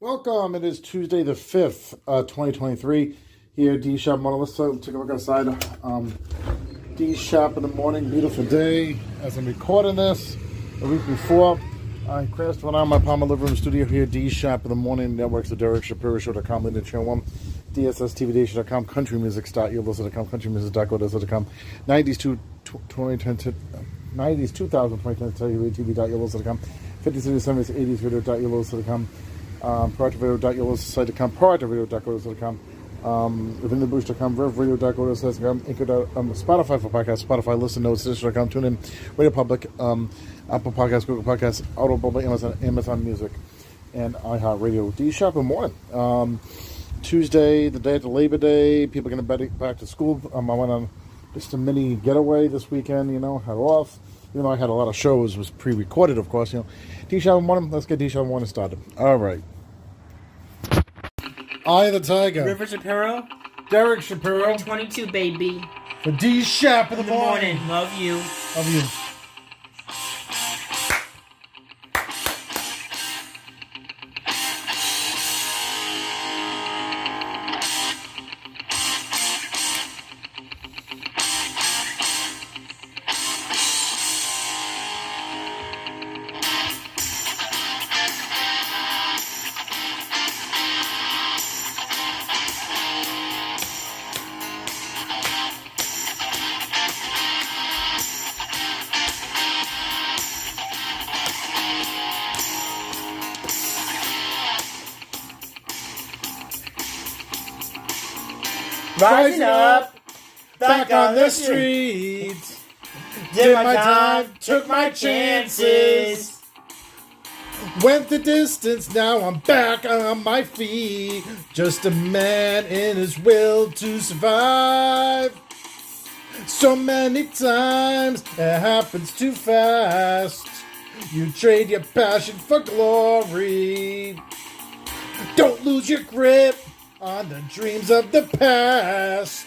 Welcome. It is Tuesday the 5th, uh, 2023. Here at D Shap Monolith. Take a look outside. Um, D Shap in the morning. Beautiful day. As I'm recording this, a week before, I crashed one on my Palmer living room studio here. D Shap in the morning. Networks, the Derek Shapiro Show.com, Linda Channel 1, DSSTVDation.com, CountryMusic.com, CountryMusic.com, 90s to 2010 90s, 2000, 2010, TV.com, 50s, 70s, 80s, radio.com um, ProactiveRadio.com, ProactiveRadio.com, um, RavintheBush.com, RevRadio.com, Anchor, um, Spotify for podcasts, Spotify, Listen Notes, Stitcher.com, TuneIn, Radio Public, um, Apple Podcasts, Google Podcasts, Audible, Amazon, Amazon Music, and iHeartRadio. D Shap in the morning. Um, Tuesday, the day after Labor Day, people going to back to school. Um, I went on just a mini getaway this weekend, you know, had off. Even though I had a lot of shows, was pre-recorded, of course, you know. D Shap one, let's get D Shap one started. All right. Eye the Tiger. River Shapiro. Derek Shapiro. 22, baby. For D Shap in the, In the morning. morning. Love you. Love you. On the streets. Did my time. Took my chances. Went the distance, now I'm back on my feet. Just a man in his will to survive. So many times it happens too fast. You trade your passion for glory. Don't lose your grip on the dreams of the past.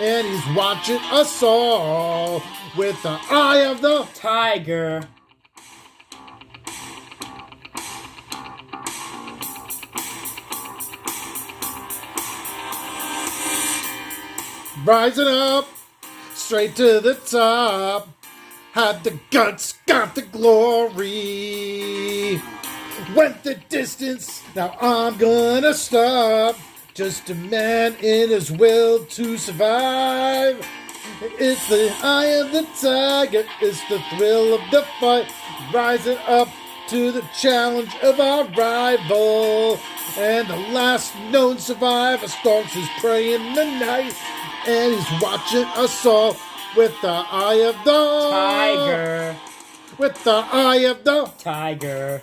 and he's watching us all with the eye of the Tiger. rising up straight to the top. Had the guts, got the glory. Went the distance, now I'm gonna stop. Just a man in his will to survive. It's the eye of the tiger, it's the thrill of the fight. Rising up to the challenge of our rival. And the last known survivor stalks his prey in the night. And he's watching us all with the eye of the Tiger. With the eye of the Tiger.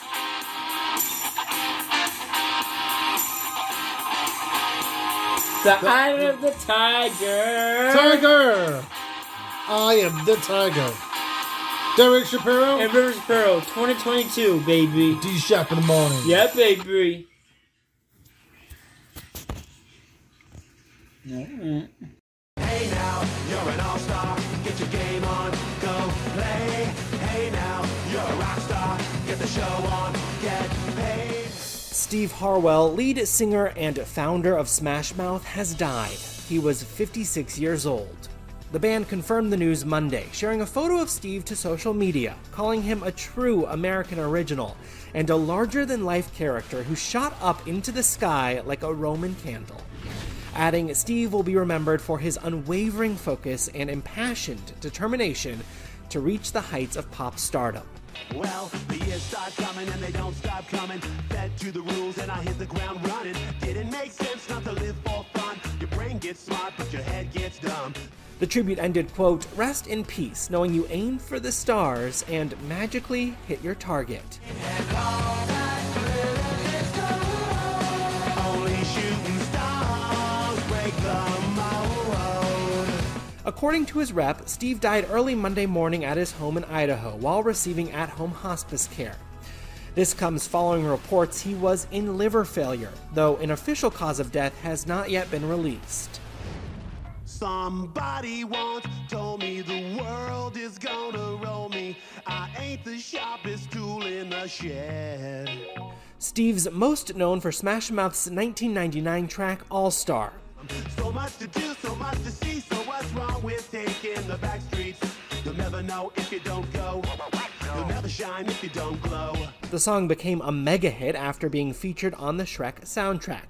The eye of the tiger. Tiger. I am the tiger. Derek Shapiro. And River Shapiro 2022, baby. D Shap in the morning. Yeah, baby. Hey now, you're an all-star. Get your game on, go play. Hey now, you're a rock star. Get the show on, get paid. Steve Harwell, lead singer and founder of Smash Mouth, has died. He was 56 years old. The band confirmed the news Monday, sharing a photo of Steve to social media, calling him a true American original and a larger than life character who shot up into the sky like a Roman candle. Adding, Steve will be remembered for his unwavering focus and impassioned determination to reach the heights of pop stardom. Well, the years start coming and they don't stop coming. Fed to the rules and I hit the ground running. Didn't make sense not to live for fun. Your brain gets smart, but your head gets dumb. The tribute ended, quote, Rest in peace, knowing you aimed for the stars and magically hit your target. Only shooting stars break the. According to his rep, Steve died early Monday morning at his home in Idaho while receiving at home hospice care. This comes following reports he was in liver failure, though an official cause of death has not yet been released. Somebody once told me the world is gonna roll me. I ain't the sharpest tool in the shed. Steve's most known for Smash Mouth's 1999 track All Star. So much to do, so much to see. So what's wrong with taking the back streets? You'll never know if you don't go. You'll never shine if you don't glow. The song became a mega hit after being featured on the Shrek soundtrack.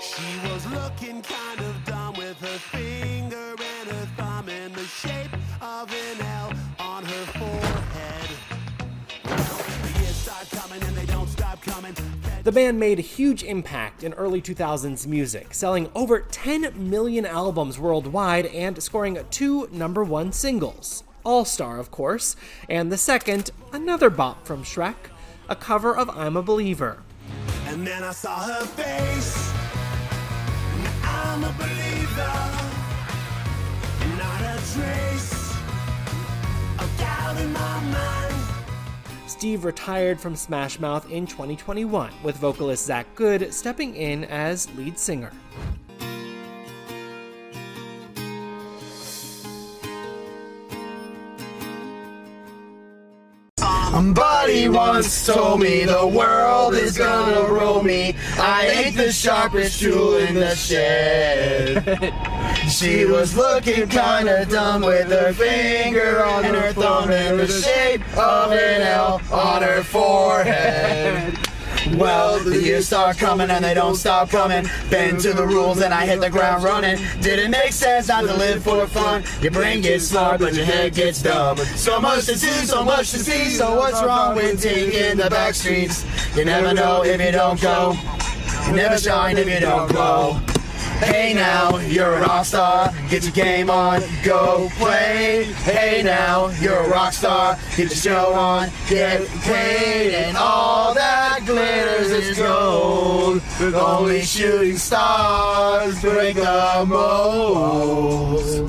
She was looking kind of dumb with her finger and her thumb in the shape of an L on her forehead. The years start coming and they don't stop coming. The band made a huge impact in early 2000s music, selling over 10 million albums worldwide and scoring two number one singles. All Star, of course, and the second, another bop from Shrek, a cover of I'm a Believer. And then I saw her face. I'm a believer. Not a trace of doubt in my mind. Steve retired from Smash Mouth in 2021, with vocalist Zach Goode stepping in as lead singer. Somebody once told me the world is gonna roll me. I ain't the sharpest tool in the shed. She was looking kinda dumb with her finger on her thumb in the shape of an L on her forehead. Well, the years start coming and they don't stop coming. Bend to the rules and I hit the ground running. Didn't make sense not to live for fun. Your brain gets smart, but your head gets dumb. So much to see, so much to see. So what's wrong with taking the back streets? You never know if you don't go. You never shine if you don't glow. Hey now, you're a rock star. Get your game on, go play. Hey now, you're a rock star. Get your show on, get paid, and all that glitters is gold. With Only shooting stars break the mold.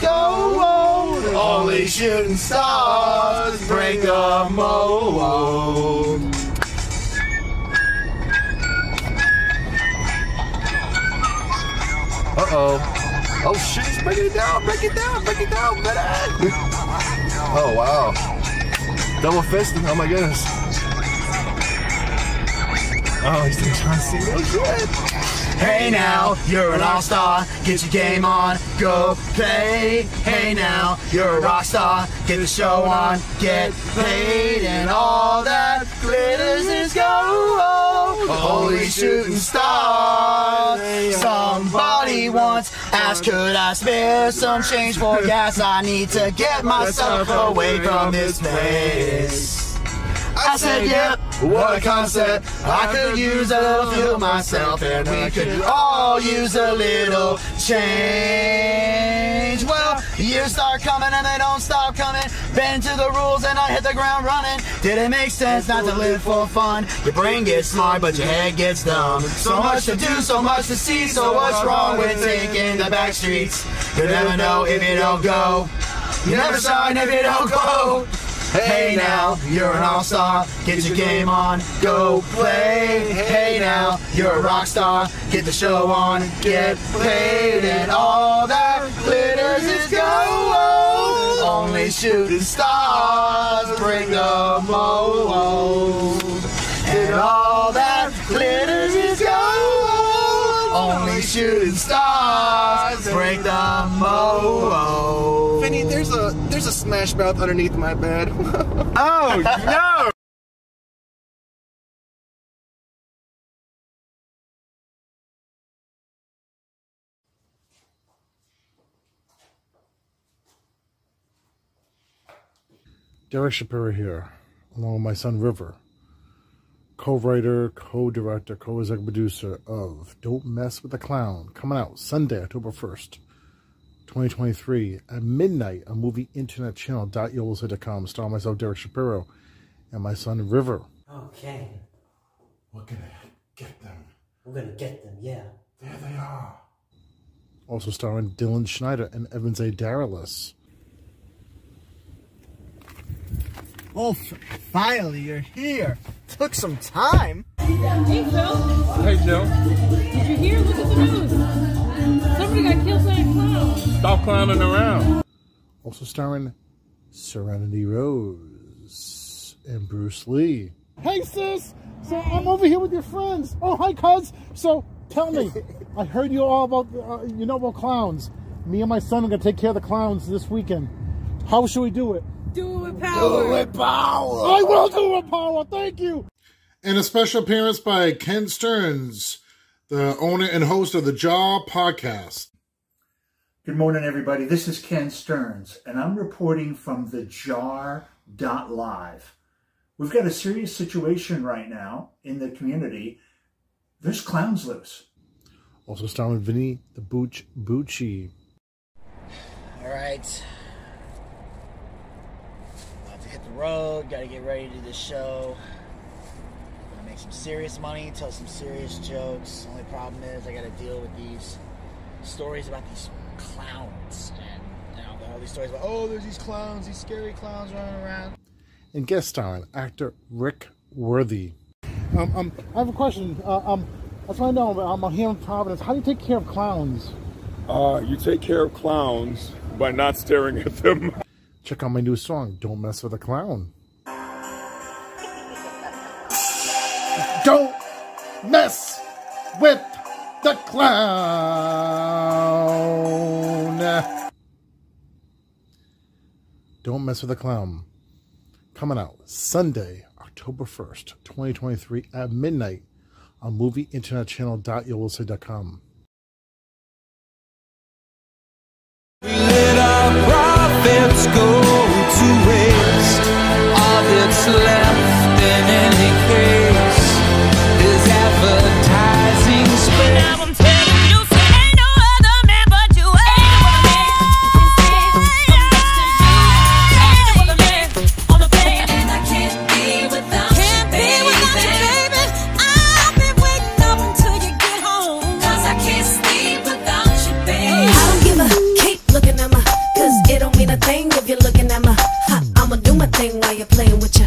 gold. Only shooting stars break the mold. Uh oh. Oh shit, he's breaking it down, break it down, break it down, man. Oh wow. Double fisting, oh my goodness. Oh, he's trying to see no shit. Hey now, you're an all-star. Get your game on, go play. Hey now, you're a rock star. Get the show on, get paid, and all that glitters is gold. Holy shooting stars. Somebody once asked, could I spare some change for gas? I need to get myself away from this place. I said, yep, what a concept. I could use a little fuel myself, and we could all use a little change. Well, years start coming and they don't stop coming. Bend to the rules and I hit the ground running. Did it make sense not to live for fun? Your brain gets smart, but your head gets dumb. So much to do, so much to see. So what's wrong with taking the back streets? You never know if you don't go. You never shine if you don't go. Hey now, you're an all-star. Get your game on, go play. Hey now, you're a rock star. Get the show on, get paid, and all that glitters is gold. Only shooting stars bring the mold, and all that glitters is gold. Only shooting stars bring the mold. Vinny, there's a there's a smash mouth underneath my bed. Oh no! Derek Shapiro here, along with my son River, co-writer, co-director, co-executive producer of Don't Mess with the Clown, coming out Sunday, October 1st, 2023 at midnight on movie internet channel .com, starring myself, Derek Shapiro, and my son River. Okay, We're gonna get them. we're gonna get them, yeah. There they are. Also starring Dylan Schneider and Evans A. Daralis. Oh, f- finally, you're here. Took some time. Hey, Phil. Hey, Joe. Did you hear? Look at the news. Somebody got killed by a clown. Stop clowning around. Also starring Serenity Rose and Bruce Lee. Hey sis, so I'm over here with your friends. Oh hi cuz. So tell me, I heard you all about uh, you know about clowns. Me and my son are gonna take care of the clowns this weekend. How should we do it? Do it with power. Do it with power. I will do it, with power. Thank you. And a special appearance by Ken Stearns, the owner and host of the Jaw podcast. Good morning, everybody. This is Ken Stearns, and I'm reporting from the jar.live. We've got a serious situation right now in the community. There's clowns loose. Also starring Vinny the Booch Bucci. All right. About to hit the road. Got to get ready to do this show. Gonna make some serious money, tell some serious jokes. Only problem is I got to deal with these stories about these clowns and you know all these stories about oh there's these clowns, these scary clowns running around. and guest starring actor Rick Worthy. Um, um, I have a question. Uh, um, I just want to know. Um, I'm here in Providence. How do you take care of clowns? Uh, you take care of clowns by not staring at them. Check out my new song, "Don't Mess with a Clown." Don't mess with the clown. Don't mess with the clown. Coming out Sunday, October 1st, 2023 at midnight on movieinternetchannel.com. Let our go to waste. All that's left in any case is advertising space. My thing while you're playing with ya.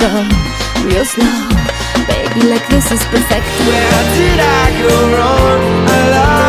slow, real slow Baby, like this is perfect Where did I go wrong? I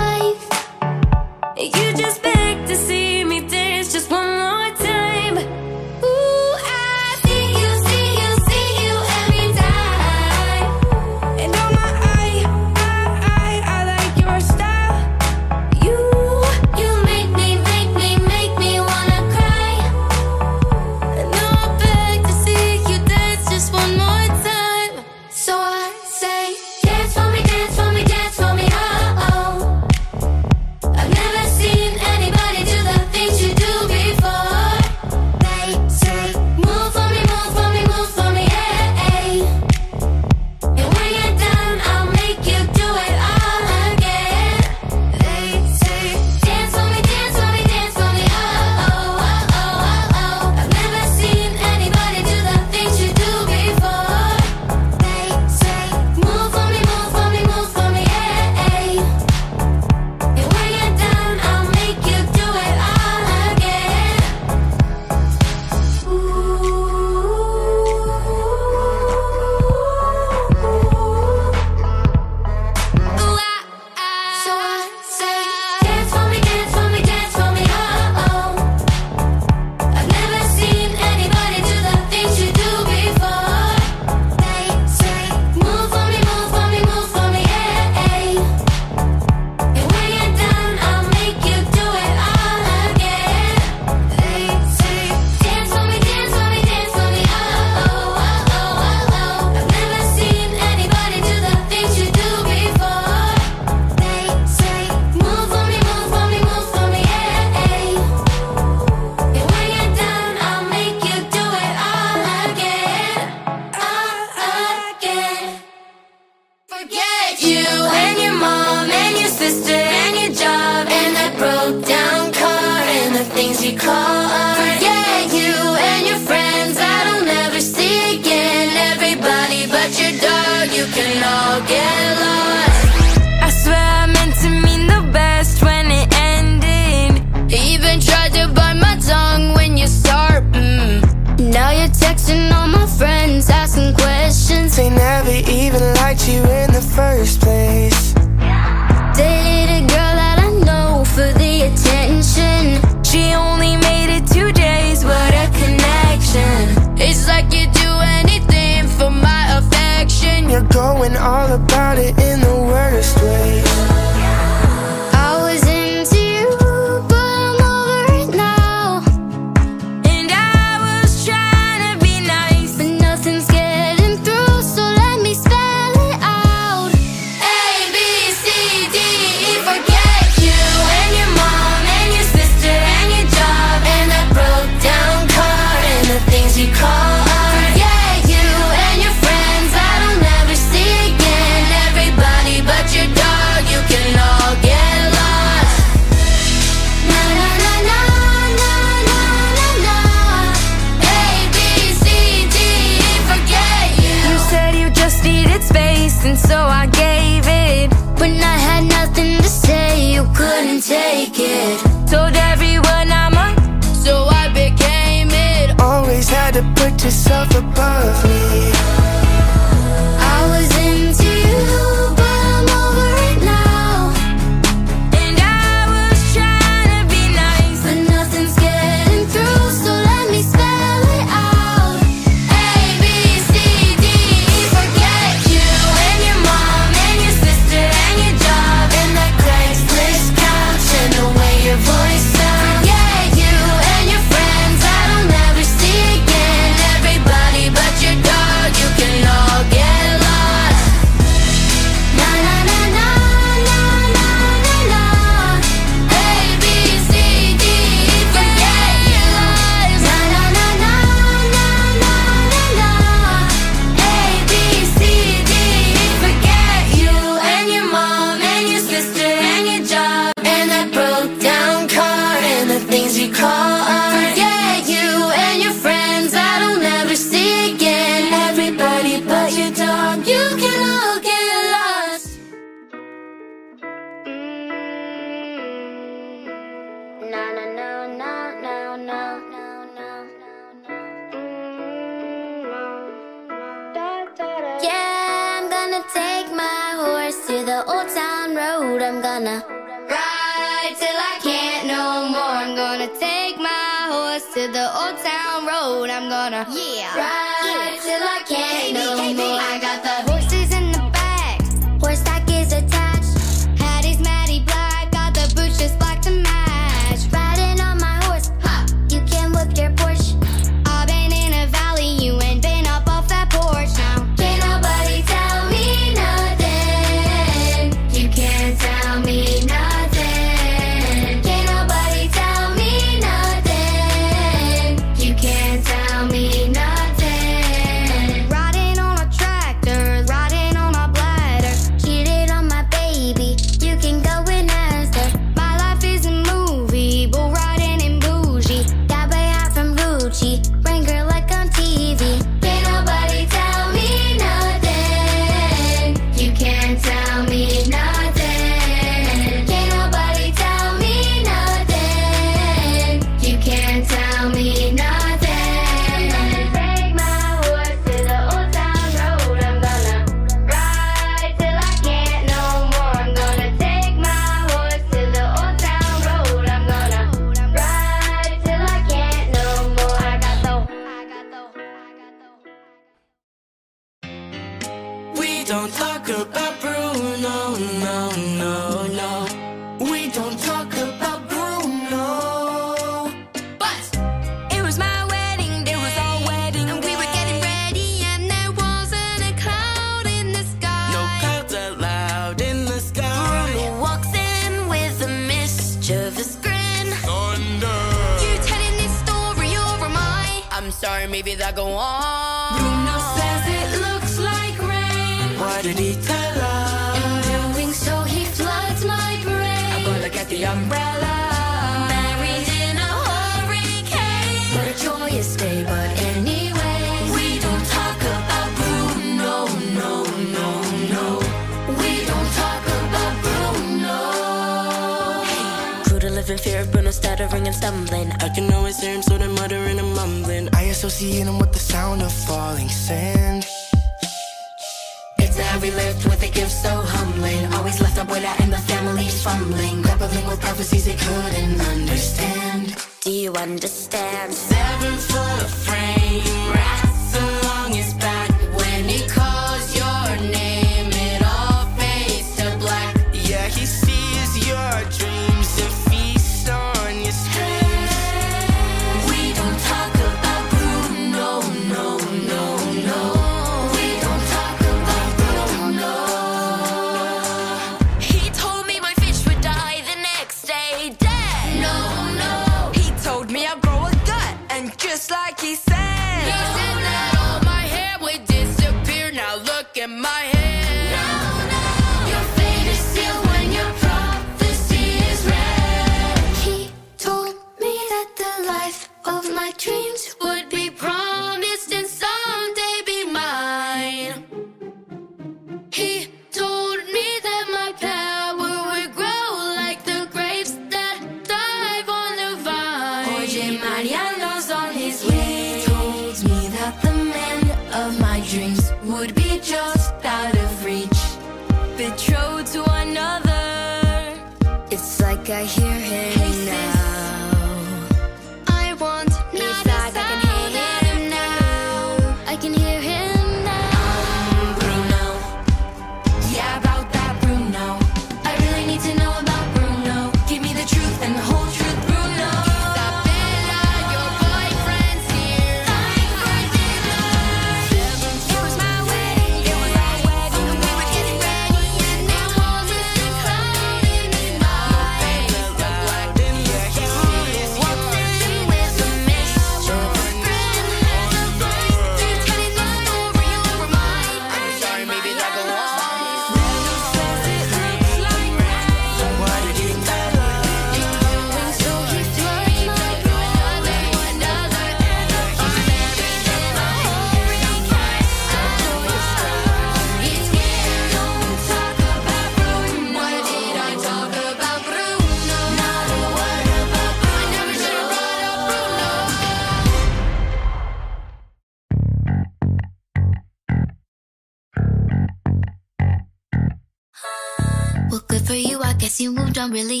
on really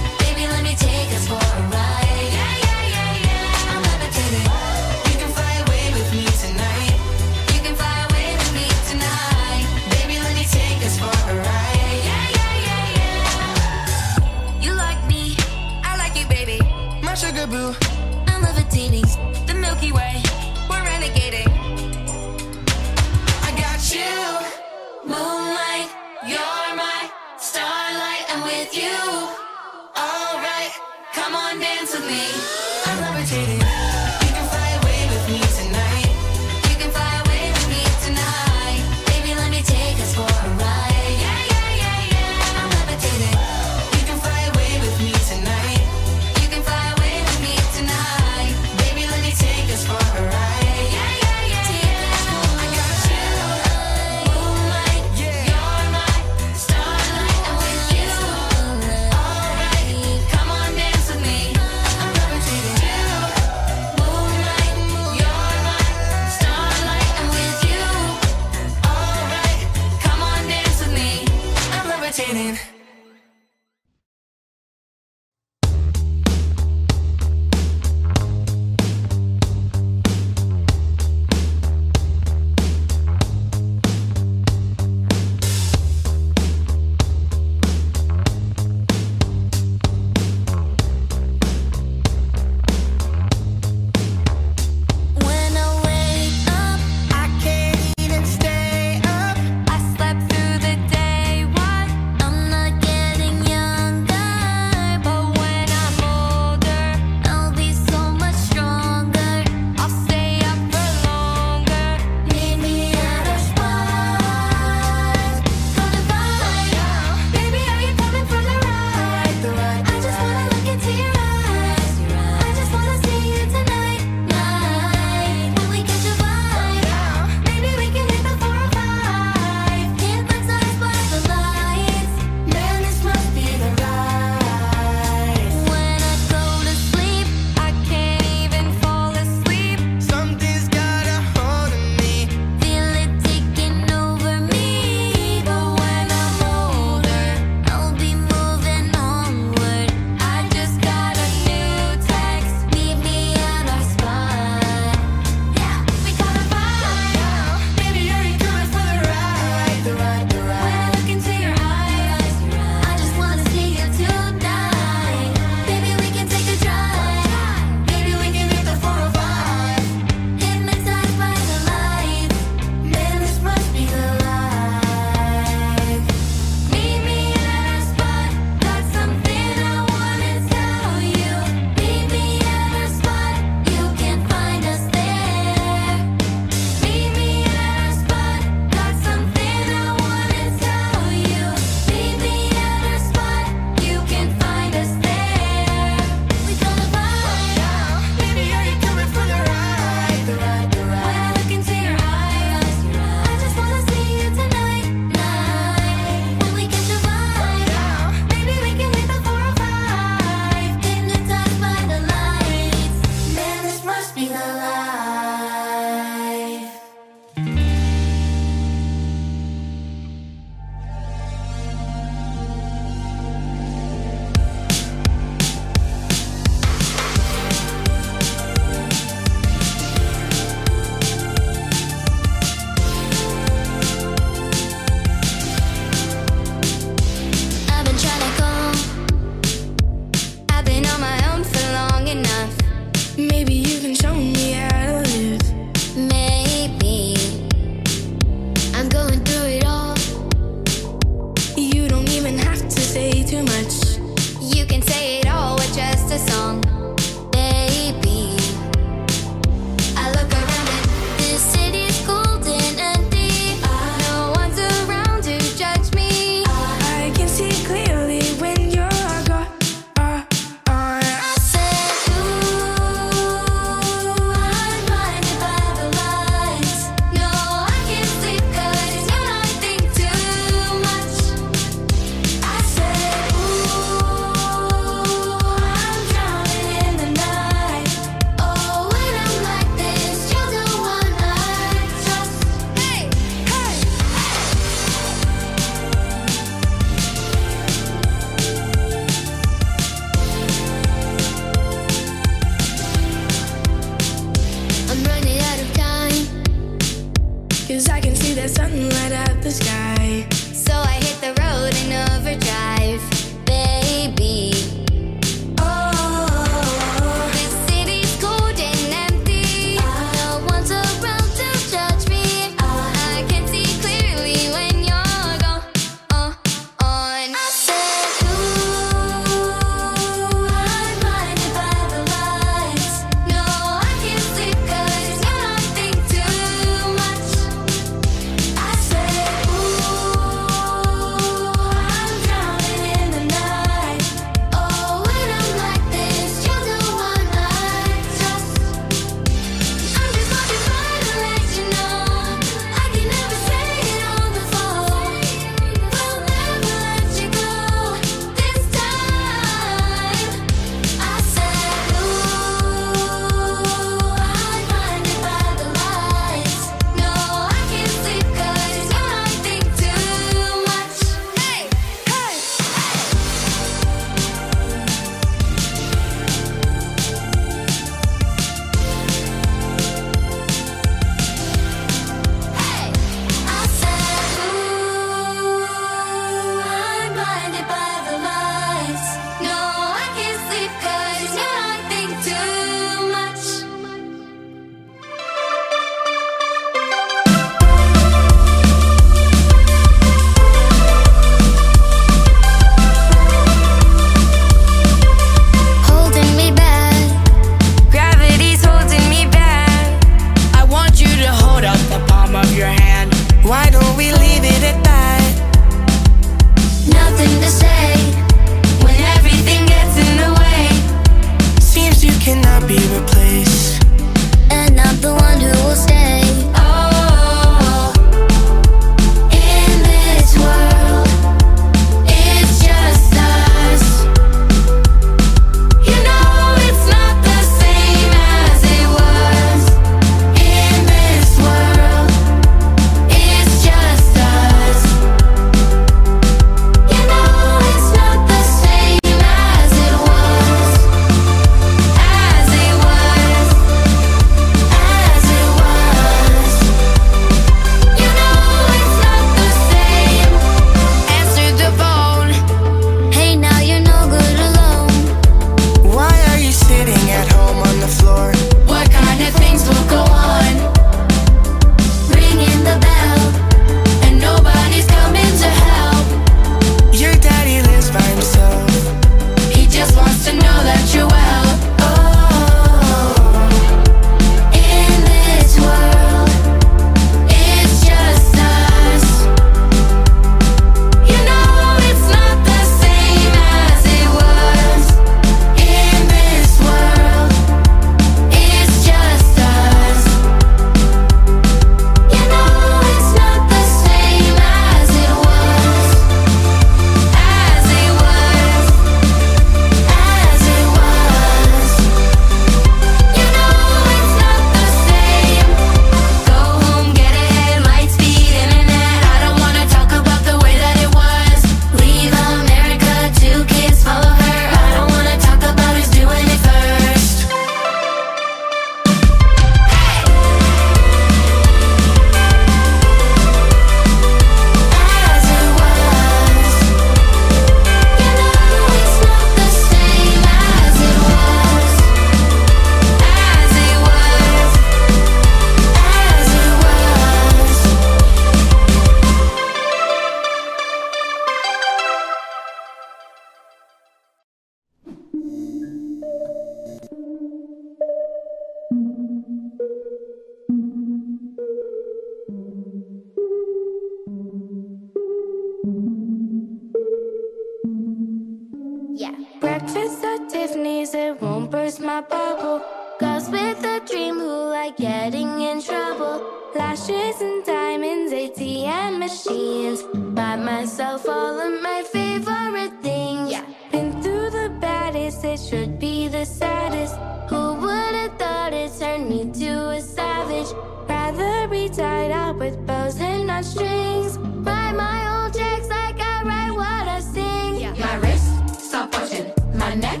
And diamonds, ATM machines. Buy myself all of my favorite things. Yeah. Been through the baddest, it should be the saddest. Who would have thought it turned me to a savage? Rather be tied up with bows and not strings. Write my own checks like I write what I sing. Yeah. My wrist, stop watching. My neck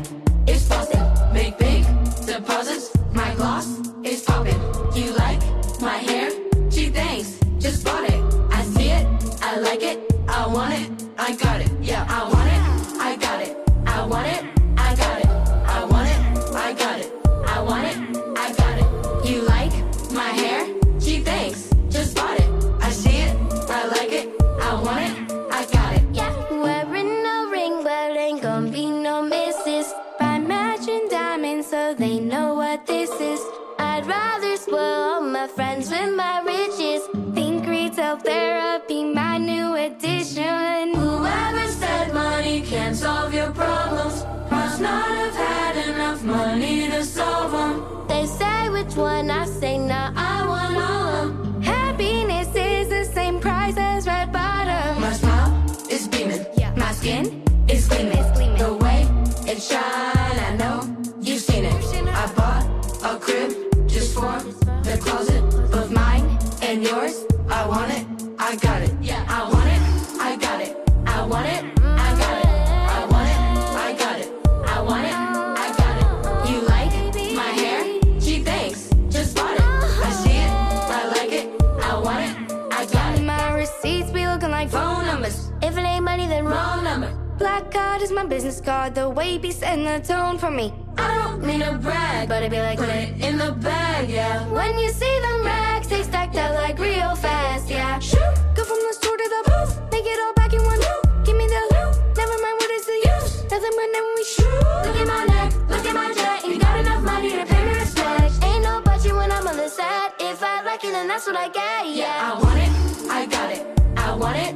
I want it. I got it. Yeah, I want it. I got it. I want it. I got it. I want it. I got it. I want it. I got it. You like my hair? Gee, thanks. Just bought it. I see it. I like it. I want it. I got it. Yeah, wearing no ring, but ain't gonna be no misses. Buy matching diamonds so they know what this is. I'd rather spoil all my friends with my riches. Think retail therapy, my new addition. Can't solve your problems must not have had enough money to solve them. They say which one I say no, I want all of 'em. Happiness is the same price as red bottom. My smile is beaming. My skin is gleaming. The way it shine, I know you've seen it. I bought a crib just for the closet of mine and yours. I want it. I got it. Card is my business card. The way you be setting the tone for me. I don't mean to brag, but it be like put it in the bag, yeah. When you see them racks, they stacked up like real fast, yeah. Shoot, go from the store to the booth, make it all back in one loop. Give me the loot, never mind what is the use. Nothing but then we shoot. Look at my neck, look at my jet. You got enough money to pay me respect. Ain't no budget when I'm on the set. If I like it, then that's what I get, yeah. I want it, I got it. I want it,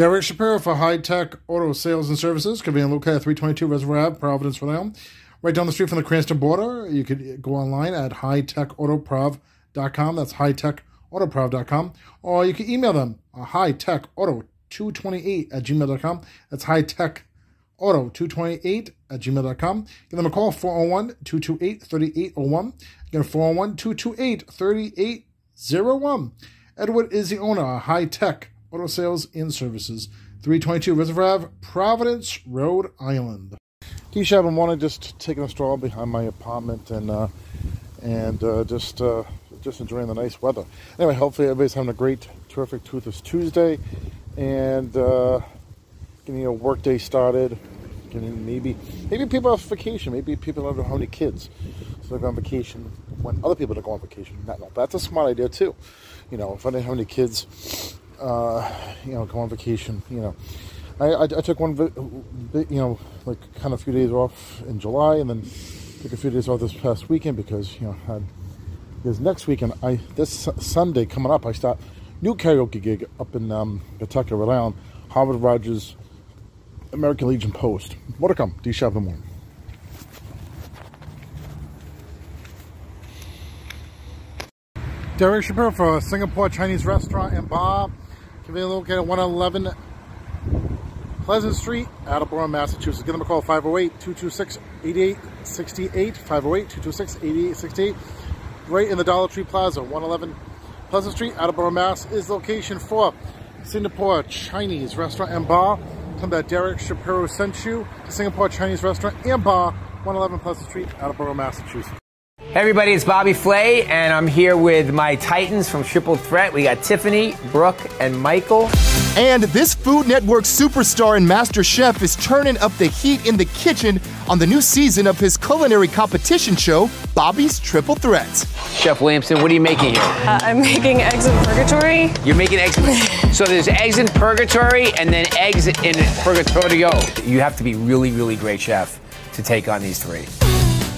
Derek Shapiro for High Tech Auto Sales and Services, conveniently located 322 Reservoir Ave, Providence, Rhode Island. Right down the street from the Cranston border, you could go online at hightechautoprov.com. That's hightechautoprov.com. Or you can email them uh, at hightechauto228 at gmail.com. That's hightechauto228 at gmail.com. Give them a call, 401 228 3801. Again, 401 228 3801. Edward is the owner of High Tech Auto Sales and Services, 322 Reservoir Ave, Providence, Rhode Island. And Warner just taking a stroll behind my apartment and uh, and uh, just uh, just enjoying the nice weather. Anyway, hopefully everybody's having a great, terrific Toothless Tuesday, and uh, getting your work day started. Getting maybe maybe people have vacation. Maybe people don't have any kids, so they go on vacation when other people don't go on vacation. Not, no, that's a smart idea too. You know, if I didn't have any kids, uh, you know, go on vacation. You know, I, I, I took one, vi- you know, like kind of a few days off in July, and then took a few days off this past weekend because you know, had, because next weekend I this Su- Sunday coming up I start new karaoke gig up in um, Pawtucket, Rhode Island, Harvard Rogers American Legion Post. More to come. D Shap in the morning. Derek Shapiro for Singapore Chinese restaurant and bar. Conveniently located at 111 Pleasant Street, Attleboro, Massachusetts. Give them a call 508 226 8868. 508 226 8868. Right in the Dollar Tree Plaza, 111 Pleasant Street, Attleboro, Mass. is location for Singapore Chinese restaurant and bar. Them that Derek Shapiro sent you to Singapore Chinese restaurant and bar, 111 Pleasant Street, Attleboro, Massachusetts. Hey everybody, it's Bobby Flay, and I'm here with my Titans from Triple Threat. We got Tiffany, Brooke, and Michael. And this Food Network superstar and master chef is turning up the heat in the kitchen on the new season of his culinary competition show, Bobby's Triple Threats. Chef Williamson, what are you making here? Uh, I'm making eggs in purgatory. You're making eggs. In. So there's eggs in purgatory and then eggs in purgatorio. You have to be really, really great chef to take on these three.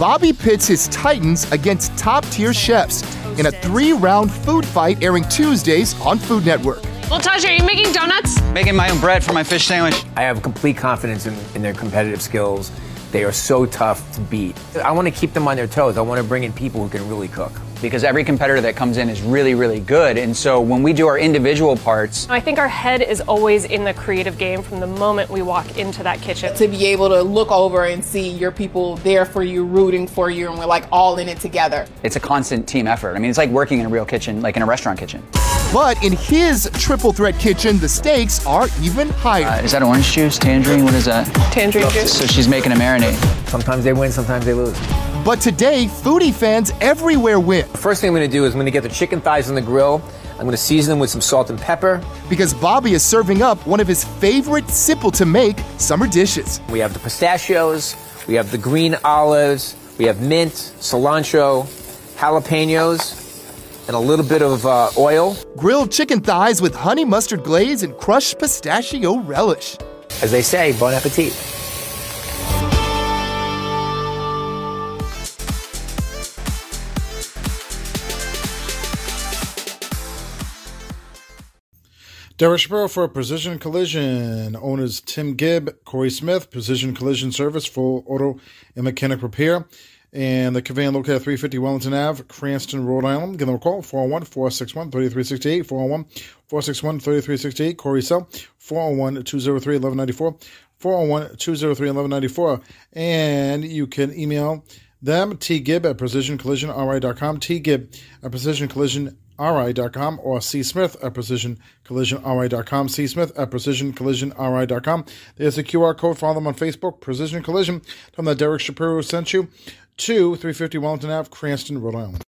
Bobby pits his Titans against top tier chefs in a three round food fight airing Tuesdays on Food Network. Well, Taj, are you making donuts? Making my own bread for my fish sandwich. I have complete confidence in, in their competitive skills. They are so tough to beat. I want to keep them on their toes. I want to bring in people who can really cook. Because every competitor that comes in is really, really good. And so when we do our individual parts, I think our head is always in the creative game from the moment we walk into that kitchen. to be able to look over and see your people there for you, rooting for you, and we're like all in it together. it's a constant team effort. I mean, it's like working in a real kitchen, like in a restaurant kitchen. But in his triple threat kitchen, the stakes are even higher. Uh, is that orange juice, tangerine? What is that? Tangerine juice. So she's making a marinade. Sometimes they win, sometimes they lose. But today, foodie fans everywhere win. First thing I'm going to do is I'm going to get the chicken thighs on the grill. I'm going to season them with some salt and pepper. Because Bobby is serving up one of his favorite simple to make summer dishes. We have the pistachios, we have the green olives, we have mint, cilantro, jalapenos, and a little bit of uh, oil. Grilled chicken thighs with honey mustard glaze and crushed pistachio relish. As they say, bon appetit. Derek Shapiro for Precision Collision. Owners Tim Gibb, Corey Smith, Precision Collision Service, full auto and mechanic repair. And the conveyance located at 350 Wellington Ave, Cranston, Rhode Island. Give them a call, 401 461 3368, 401 461 3368. Corey Cell, 401 203 1194, 401 203 1194. And you can email them, tgibb at precisioncollisionri.com, tgibb at precisioncollisionri.com, or csmith at precisioncollisionri.com, csmith at precisioncollisionri.com. There's a QR code. Follow them on Facebook, Precision Collision. Tell them that Derek Shapiro sent you to 350 Wellington Ave, Cranston, Rhode Island.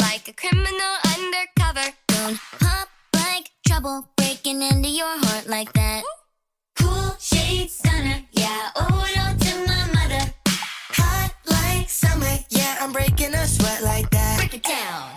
like a criminal undercover. Don't pop like trouble breaking into your heart like that. Cool shade stunner, yeah, owe it all to my mother. Hot like summer, yeah, I'm breaking a sweat like that. Break it down.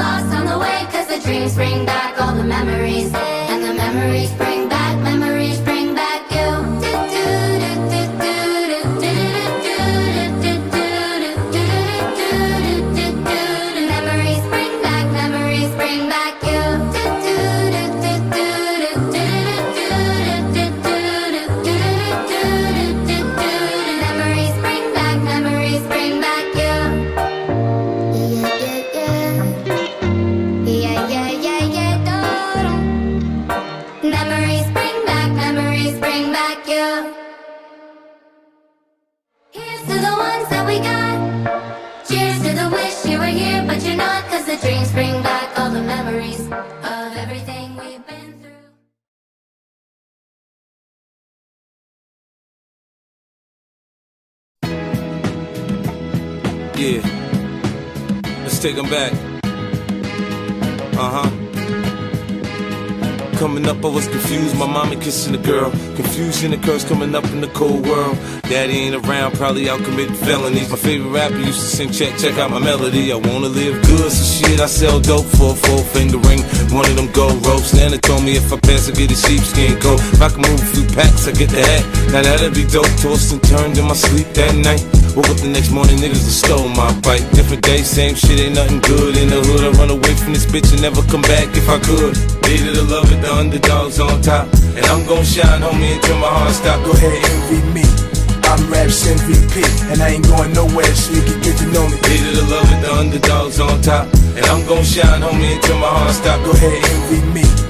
Lost on the way. Cause the dreams bring back all the memories. And the memories Confusion occurs coming up in the cold world. Daddy ain't around, probably out committing felonies. My favorite rapper used to sing, check, check out my melody. I wanna live good, so shit, I sell dope for a four finger ring. One of them gold ropes. Nana told me if I pass, I get a sheepskin coat. If I can move a few packs, I get the hat. Now that'd be dope. Tossed and turned in my sleep that night. Woke up the next morning, niggas have stole my bike. Different day, same shit, ain't nothing good. In the hood, I run away from this bitch and never come back if I could. Needed to love it, the underdogs on top. And I'm gon' shine, homie, until my heart stop. Go ahead, and envy me. I'm Raps MVP, and I ain't going nowhere, so you can get to know me. Needed to love with the underdogs on top. And I'm gon' shine, homie, until my heart stop. Go ahead, envy me.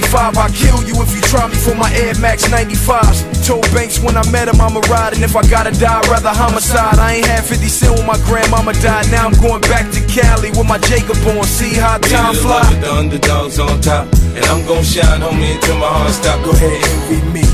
95, I'll kill you if you try me for my Air Max 95s. Told Banks when I met him, I'ma ride, and if I gotta die, I'd rather homicide. I ain't had 50 cent when my grandmama died. Now I'm going back to Cali with my Jacob on. See how time fly. With The underdogs on top, and I'm gon' shine, homie, until my heart stop. Go ahead, envy me.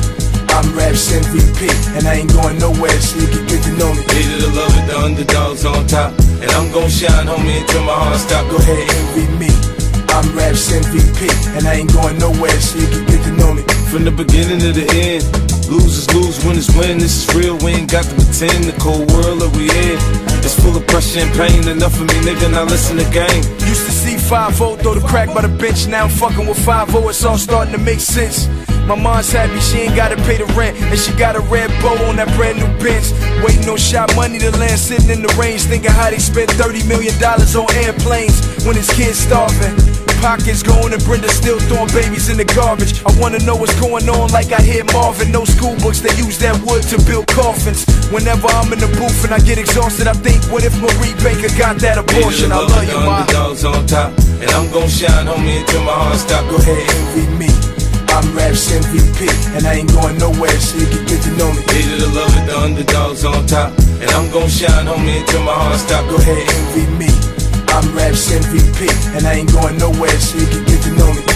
I'm Raps MVP, and I ain't going nowhere, so you can get to know me. Needed to love it, the underdogs on top, and I'm gon' shine, homie, until my heart stop. Go ahead, envy me. I'm Raps MVP, and I ain't going nowhere, so you can get to know me. From the beginning to the end, losers lose, winners win. This is real, we ain't got to pretend. The cold world that we in, it's full of pressure and pain. Enough of me, nigga, now listen to game. Used to see 5 throw the crack by the bench, now I'm fucking with 5 it's all starting to make sense. My mom's happy she ain't gotta pay the rent, and she got a red bow on that brand new Benz. Waiting on shot money to land, sitting in the range, thinking how they spent 30 million dollars on airplanes when his kids starving. Pac's gone and Brenda still throwing babies in the garbage. I wanna know what's going on, like I hear Marvin. No school books, they use that wood to build coffins. Whenever I'm in the booth and I get exhausted, I think, what if Marie Baker got that abortion? I love you, ma. Top, and I'm gon' shine, homie, until my heart stop. Go ahead, envy me. I'm Raps MVP, and I ain't going nowhere, so you can get to know me. Needed to love it, the underdogs on top, and I'm gon' shine, homie, until my heart stop. Go ahead, envy me. I'm Raps MVP, and I ain't going nowhere, so you can get to know me.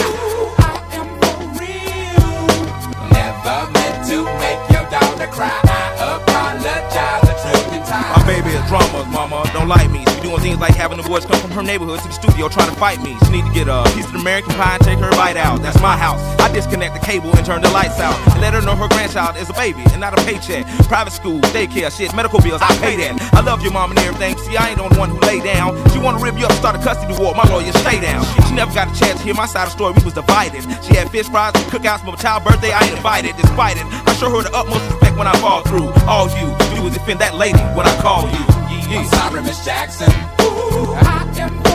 Daughter cry. I apologize a trillion times. My baby is drama, mama. Don't like me. She doing things like having the boys come from her neighborhood to the studio trying to fight me. She need to get a piece of American pie and take her bite out. That's my house. I disconnect the cable and turn the lights out. And let her know her grandchild is a baby and not a paycheck. Private school, daycare, shit, medical bills, I pay that. I love your mom and everything. See, I ain't the only one who lay down. She wanna rip you up, start a custody war. My lawyer, stay down. She never got a chance to hear my side of the story. We was divided. She had fish fries and cookouts for my child's birthday. I ain't invited, despite it. I show her the utmost respect when I fall through. All you do is defend that lady when I call you. Yeah. I'm sorry, Miss Jackson. Ooh, I am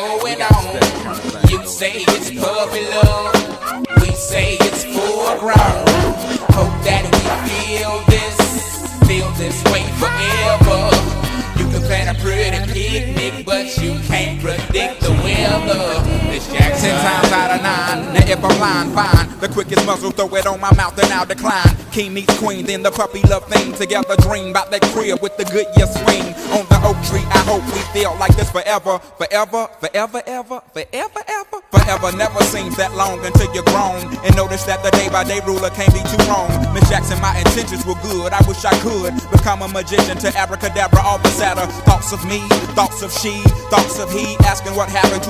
going on. You say it's puppy love. We say it's full grown. Hope that we feel this, feel this way forever. You can plan a pretty picnic, but you can't predict the weather. Miss Jackson. Times out of nine. Now if I'm lying, fine. The quickest muzzle, throw it on my mouth and I'll decline. King meets queen, then the puppy love thing. Together dream about that crib with the good year swing. On the oak tree, I hope we feel like this forever. Forever, forever, ever, forever, ever. Forever never seems that long until you're grown. And notice that the day by day ruler can't be too wrong. Miss Jackson, my intentions were good. I wish I could become a magician to abracadabra all the sadder. Thoughts of me, thoughts of she, thoughts of he. Asking what happened to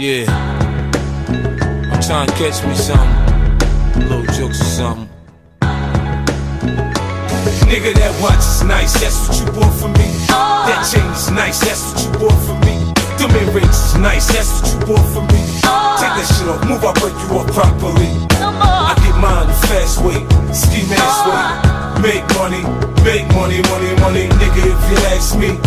Yeah. I'm trying to catch me something. Little jokes or something. Nigga, that watch is nice, that's what you bought for me. That chain is nice, that's what you bought for me. Them earrings is nice, that's what you bought for me. Take that shit off, move, I break you up properly. I get mine the fast way, ski mask way. Make money, make money, money, money, nigga. If you ask me,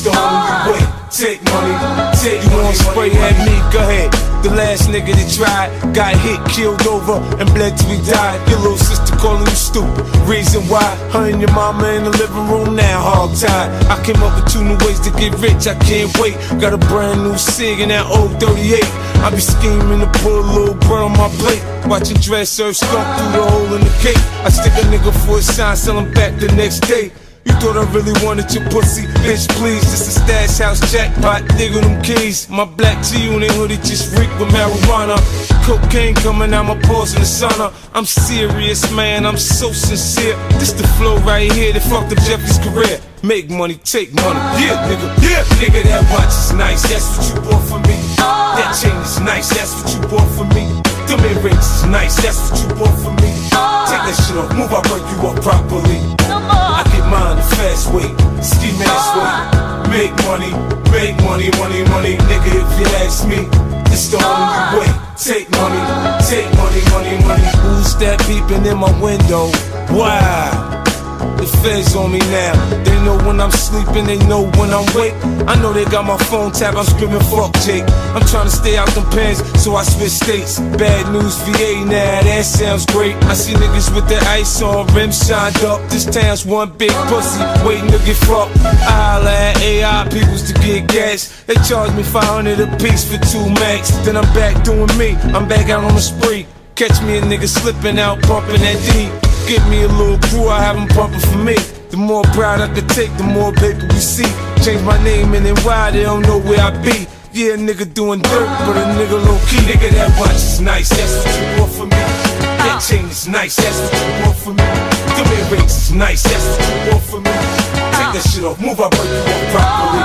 the uh-huh. only. Take money, take You want spray at me? Go ahead. The last nigga that tried got hit, killed over, and bled till he died. Your little sister calling you stupid. Reason why? Her and your mama in the living room now, hog tied. I came up with two new ways to get rich. I can't wait. Got a brand new cig in that old 38. I be scheming to put a little bread on my plate. Watching dress serve skunk through the hole in the cake. I stick a nigga for a sign, sell him back the next day. You thought I really wanted your pussy? Bitch, please, this a stash house jackpot. On them keys. My black T unit hoodie just reek with marijuana. Cocaine coming out my pores in the sauna. I'm serious, man, I'm so sincere. This the flow right here that fucked up Jeffrey's career. Make money, take money. Yeah, nigga, yeah. Nigga, that watch is nice, that's what you bought for me. That chain is nice, that's what you bought for me. Them earrings is nice, that's what you bought for me. Take that shit off, move, I break you up properly. I get mine the fast way, ski mask way. Make money, make money, money, money, nigga. If you ask me, it's the only way. Take money, take money, money, money. Who's that peeping in my window? Wow. The feds on me now. They know when I'm sleeping, they know when I'm awake. I know they got my phone tapped, I'm screaming fuck Jake. I'm trying to stay out them pens, so I switch states. Bad news VA now, that sounds great. I see niggas with their ice on, rims shined up. This town's one big pussy, waiting to get fucked. I holla at AI peoples to get gas. They charge me 500 a piece for two max. Then I'm back doing me, I'm back out on the spree. Catch me a nigga slipping out, pumping that D. Give me a little crew, I have them pumping for me. The more pride I could take, the more paper we see. Change my name and then why they don't know where I be. Yeah, nigga doing dirt, but a nigga low key. Nigga, that watch is nice, that's what you want for me. That uh. chain is nice, that's what you want for me. The Them earrings is nice, that's what you want from me. Take that shit off, move, I break you up properly.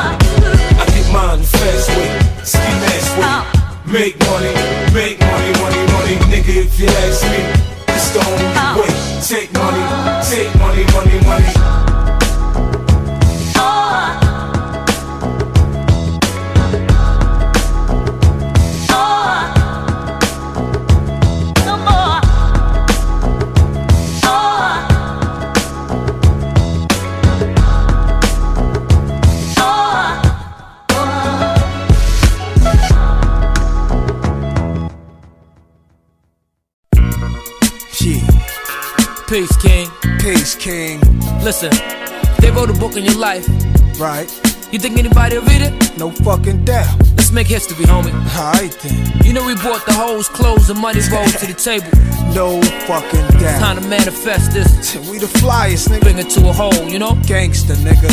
I get mine the fast way, ski mask way. Uh. Make money, make money, money, money, nigga, if you ask me. Life. Right. You think anybody will read it? No fucking doubt. Let's make history, homie. Alright then. You know we brought the hoes, clothes, and money rolls to the table. No fucking doubt. Time to manifest this. We the flyest, nigga. Bring it to a hole, you know? Gangster, nigga.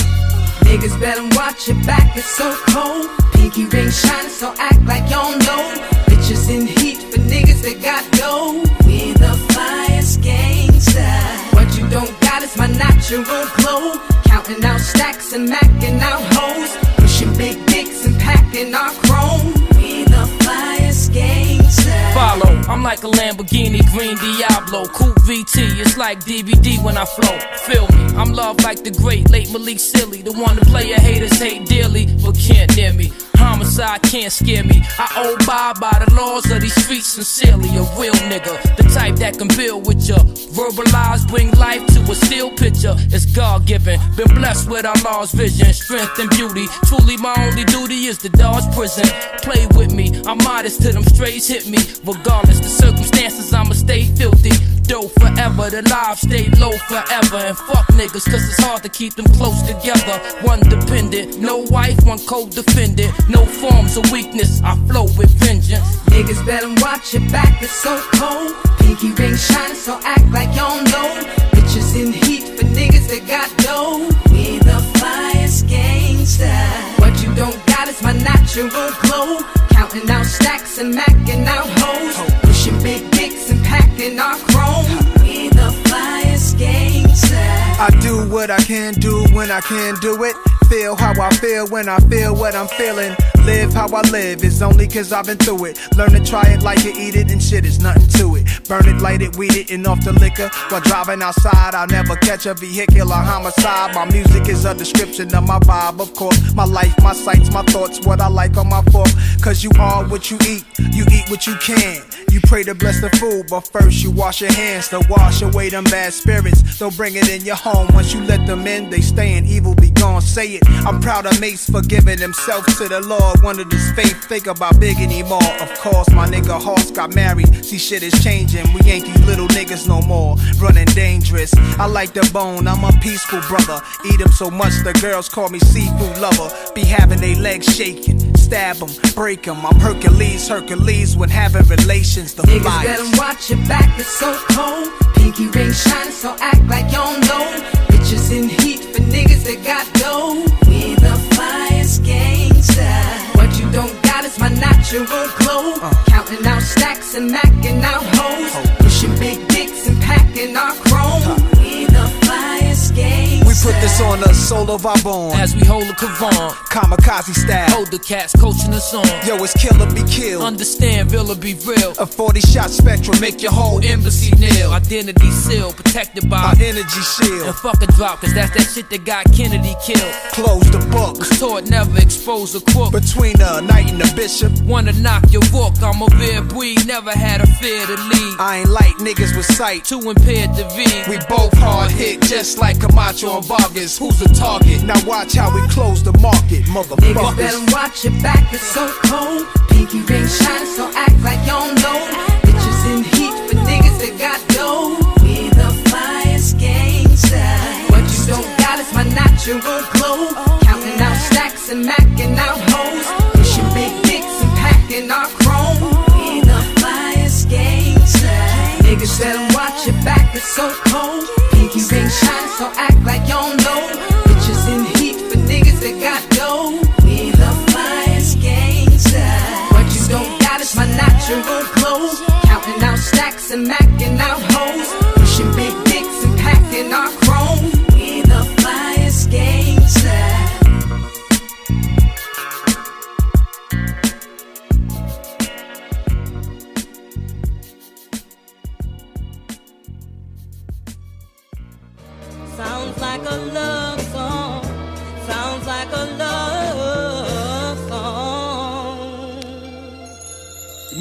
Niggas better watch your back, it's so cold. Pinky ring shining, so act like you don't know. Bitches in heat for niggas that got dough. We the flyest gangsta. What you don't got is my natural glow. Counting out stacks and macking out hoes. Pushing big dicks and packing our chrome. We the flyest gangsta. Follow, I'm like a Lamborghini Green Diablo. Cool VT, it's like DVD when I flow. Feel me, I'm loved like the great late Malik Sealy. The one the player haters hate dearly, but can't near me. Homicide can't scare me. I abide by the laws of these streets sincerely. A real nigga, the type that can build with ya. Verbalize, bring life to a still picture. It's God given. Been blessed with Allah's vision, strength and beauty. Truly, my only duty is to dodge prison. Play with me, I'm modest till them strays hit me. Regardless the circumstances, I'ma stay filthy. Dope forever, the lives stay low forever. And fuck niggas, cause it's hard to keep them close together. One dependent, no wife, one co-defendant. No forms of weakness, I flow with vengeance. Niggas better watch your back, it's so cold. Pinky ring shining, so act like you don't know. Bitches in heat for niggas that got dough. We the flyest gangsta. What you don't got is my natural glow. Counting out stacks and macking out hoes. Pushing big dicks and packing our chrome. We the flyest gangsta. I do what I can do when I can do it. Feel how I feel when I feel what I'm feeling. Live how I live, it's only cause I've been through it. Learn to try it like it, eat it, and shit is nothing to it. Burn it, light it, weed it, and off the liquor. While driving outside, I'll never catch a vehicular homicide. My music is a description of my vibe, of course. My life, my sights, my thoughts, what I like on my fork. Cause you are what you eat, you eat what you can. You pray to bless the food, but first you wash your hands to wash away them bad spirits. Don't bring it in your home. Once you let them in, they stay in evil, be gone. Say it. I'm proud of Mace for giving himself to the Lord. Wanted his faith, think about big anymore. Of course, my nigga Hoss got married. See, shit is changing. We ain't these little niggas no more. Running dangerous. I like the bone, I'm a peaceful brother. Eat Eat 'em so much the girls call me seafood lover. Be having they legs shaking. Stab 'em, break 'em. I'm Hercules, Hercules when having relations. The Niggas flyest. better watch your back, it's so cold. Pinky ring shining, so act like you don't know. Bitches in heat for niggas that got dough. We the flyest gangsta. What you don't got is my natural glow. Counting out stacks and macking out hoes. Pushing big dicks and packing our chrome. We the flyest gangsta. We put this on the soul of our bone. As we hold a kavan. Kamikaze style. Hold the cats coaching us on. Yo, it's killer be killed. Understand, Villa be real. A 40 shot spectrum Make your whole embassy kneel. Identity sealed, protected by our energy shield. And fuck a drop, cause that's that shit that got Kennedy killed. Close the book. Was taught never expose a crook. Between a knight and a bishop. Wanna knock your book, I'm a beer breed, never had a fear to lead. I ain't like niggas with sight. Too impaired to be. We both hard hit, just like Camacho Vargas. Who's the target? Now watch how we close the market, Niggas motherfuckers. better watch your back, it's so cold. Pinky ring shining, so act like you don't know. Bitches in heat for niggas that got dough. We the flyest gangsta. What you don't got is my natural glow. Counting out stacks and macking out hoes. Pushing big dicks and packing our chrome. We the flyest gangsta. Niggas better watch your back, it's so cold. Pinky ring shining, so act like you don't know. Bitches in heat for niggas that got dough. We the flyest gangsta. What uh, you don't got is my natural glow. Counting out stacks and macking out hoes. Pushing big dicks and packing our chrome.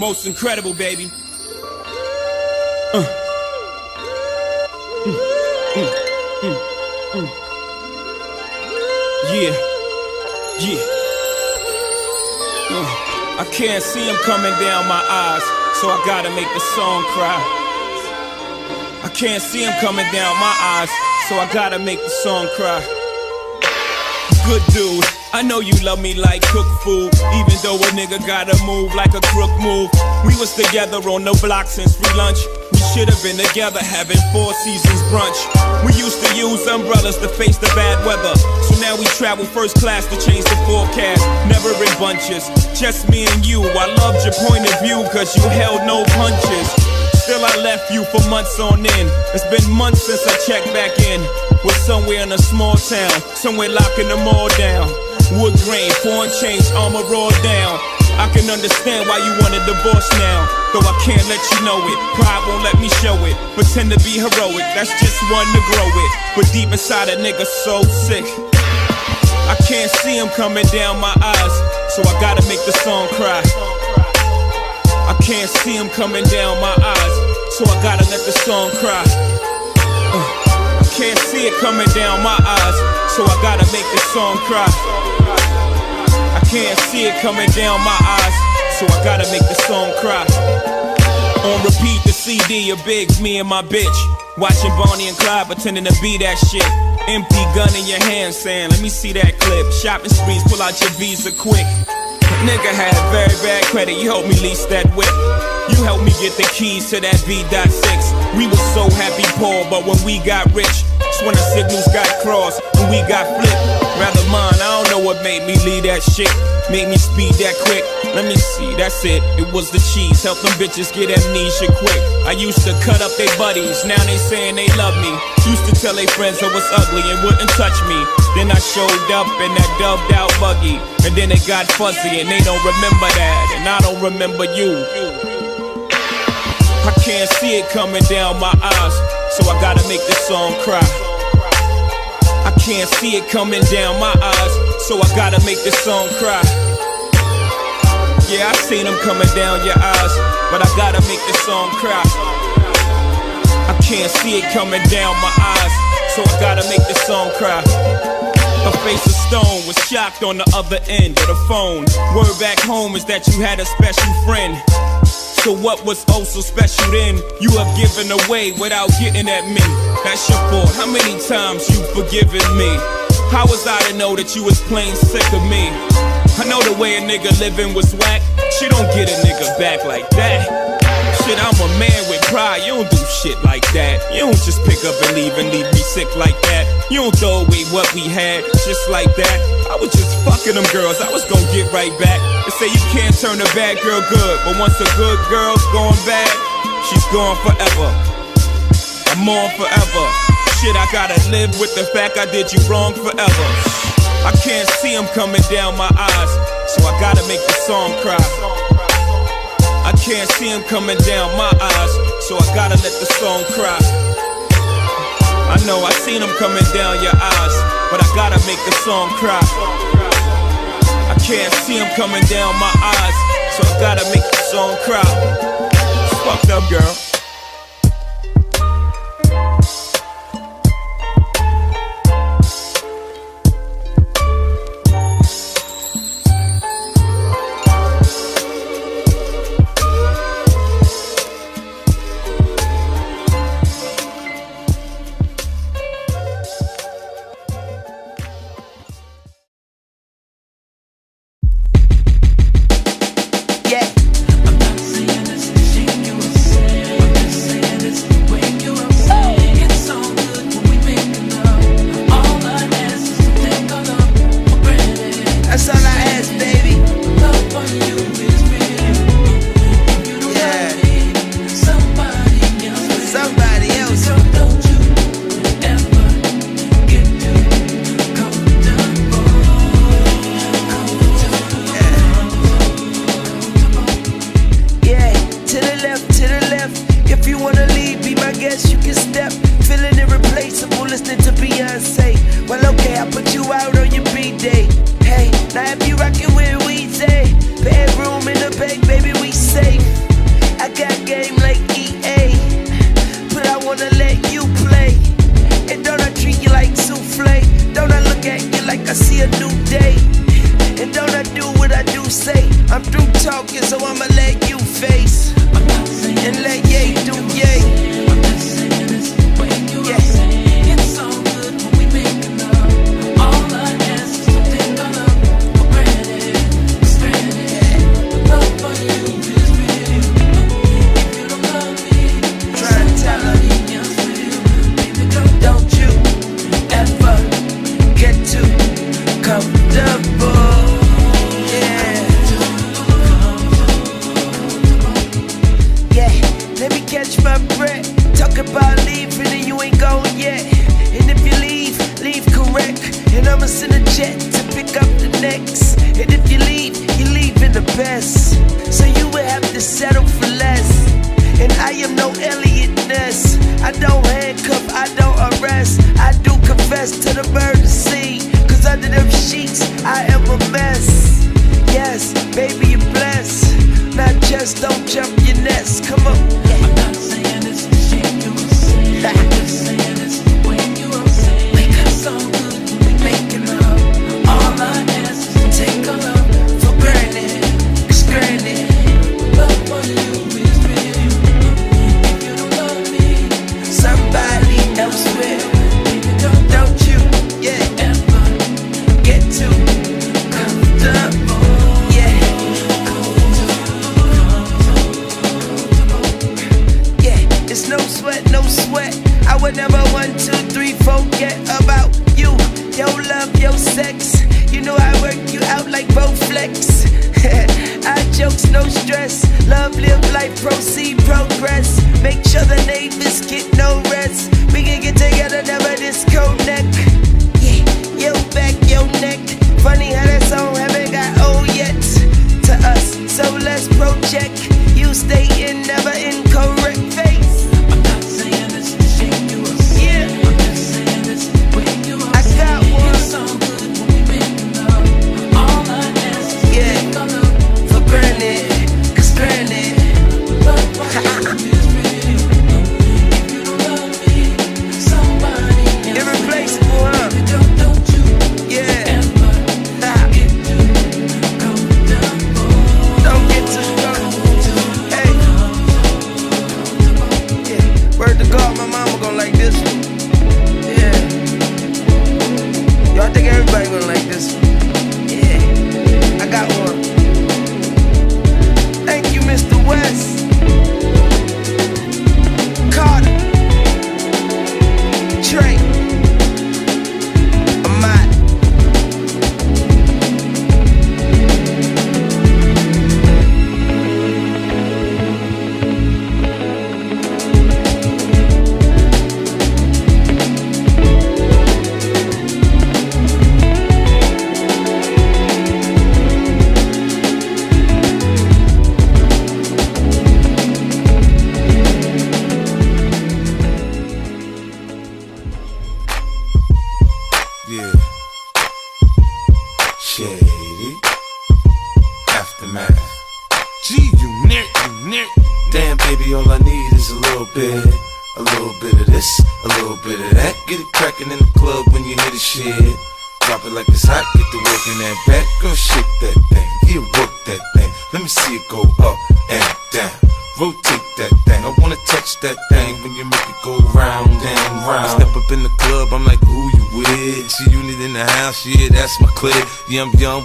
Most incredible, baby. Yeah, yeah. Uh, I can't see him coming down my eyes, so I gotta make the song cry. I can't see him coming down my eyes, so I gotta make the song cry. Good dude, I know you love me like cook food, even though a nigga gotta move like a crook move. We was together on the block since free lunch. We should have been together having four seasons brunch. We used to use umbrellas to face the bad weather. So now we travel first class to change the forecast. Never in bunches, just me and you. I loved your point of view, cause you held no punches. Still, I left you for months on end. It's been months since I checked back in. Was somewhere in a small town, somewhere locking them all down. Wood grain, foreign change, armor all down. I can understand why you want a divorce now. Though I can't let you know it. Pride won't let me show it. Pretend to be heroic, that's just one to grow it. But deep inside a nigga so sick. I can't see him coming down my eyes, so I gotta make the song cry. I can't see him coming down my eyes, so I gotta let the song cry. Uh, I can't see it coming down my eyes, so I gotta make the song cry. I can't see it coming down my eyes, so I gotta make the song cry. On repeat, the CD of Biggs, me and my bitch. Watching Bonnie and Clyde pretending to be that shit. Empty gun in your hand saying, let me see that clip. Shopping sprees, pull out your visa quick. Nigga had very bad credit, you helped me lease that whip. You helped me get the keys to that V.6. We was so happy poor, but when we got rich, that's when the signals got crossed and we got flipped. Rather mine, I don't know what made me leave that shit. Made me speed that quick. Let me see, that's it. It was the cheese. Help them bitches get amnesia quick. I used to cut up their buddies, now they saying they love me. Used to tell their friends I was ugly and wouldn't touch me. Then I showed up in that dubbed out buggy. And then it got fuzzy and they don't remember that. And I don't remember you. I can't see it coming down my eyes, so I gotta make this song cry. Can't see it coming down my eyes, so I gotta make this song cry. Yeah, I seen them coming down your eyes, but I gotta make this song cry. I can't see it coming down my eyes, so I gotta make this song cry. Her face of stone was shocked on the other end of the phone. Word back home is that you had a special friend. So what was oh so special then? You have given away without getting at me. That's your fault. How many times you've forgiven me? How was I to know that you was plain sick of me? I know the way a nigga living was whack. She don't get a nigga back like that. Shit, I'm a man with pride. You don't do shit like that. You don't just pick up and leave and leave me sick like that. You don't throw away what we had just like that. I was just fucking them girls. I was gonna get right back. They say you can't turn a bad girl good, but once a good girl's gone bad, she's gone forever. I'm on forever. Shit, I gotta live with the fact I did you wrong forever. I can't see them coming down my eyes, so I gotta make the song cry. I can't see him coming down my eyes, so I gotta let the song cry. I know I seen him coming down your eyes, but I gotta make the song cry. I can't see him coming down my eyes, so I gotta make the song cry. It's fucked up, girl.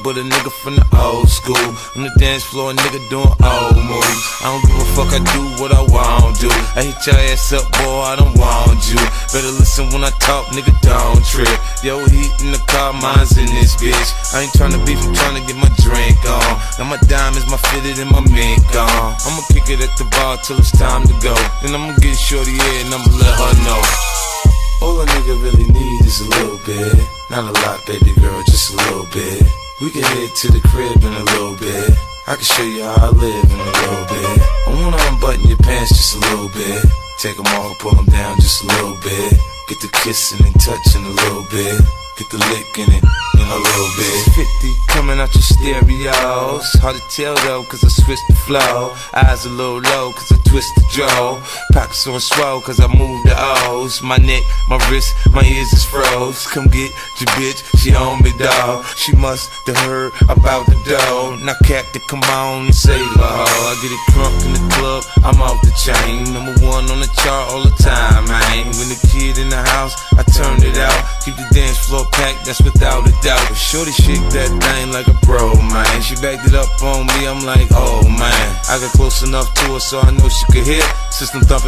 But a nigga from the old school. On the dance floor, a nigga doing old moves. I don't give a fuck, I do what I want to. I hit your ass up, boy, I don't want you. Better listen when I talk, nigga, don't trip. Yo, heat in the car, mine's in this bitch. I ain't tryna beef, I'm tryna get my drink on. Now my diamonds, my fitted, and my mink on. I'ma kick it at the bar till it's time to go. Then I'ma get shorty here and I'ma let her know. All a nigga really need is a little bit. Not a lot, baby girl, just a little bit. We can head to the crib in a little bit. I can show you how I live in a little bit. I wanna unbutton your pants just a little bit. Take them off, pull them down just a little bit. Get the kissing and touching a little bit. Get the licking it in a little bit. 50 coming out your stereos. Hard to tell though, cause I switched the flow. Eyes a little low, cause I twist the jaw. Pockets on swell, cause I move the O's. My neck, my wrist, my ears is froze. Come get your bitch, she on me, dog. She must have heard about the dough. Now, Captain, come on and say hoe. I get it crunk in the club, I'm off the chain. Number one on the chart all the time, man. When the kid in the house, I turned it out. Keep the dance floor packed, that's without a doubt. But Shorty shake that thing like a pro, man. She backed it up on me, I'm like, oh man. I got close enough to her so I know she could hear. System thumping,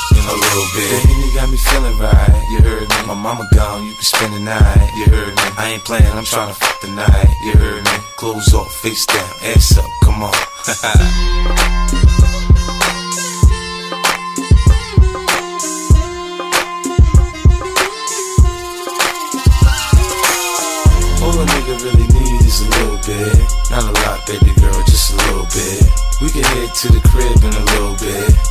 a little bit. Baby, you got me feeling right. You heard me. My mama gone, you can spend the night. You heard me. I ain't playing, I'm trying to fuck the night. You heard me. Clothes off, face down, ass up, come on. All a nigga really need is a little bit. Not a lot, baby girl, just a little bit. We can head to the crib in a little bit.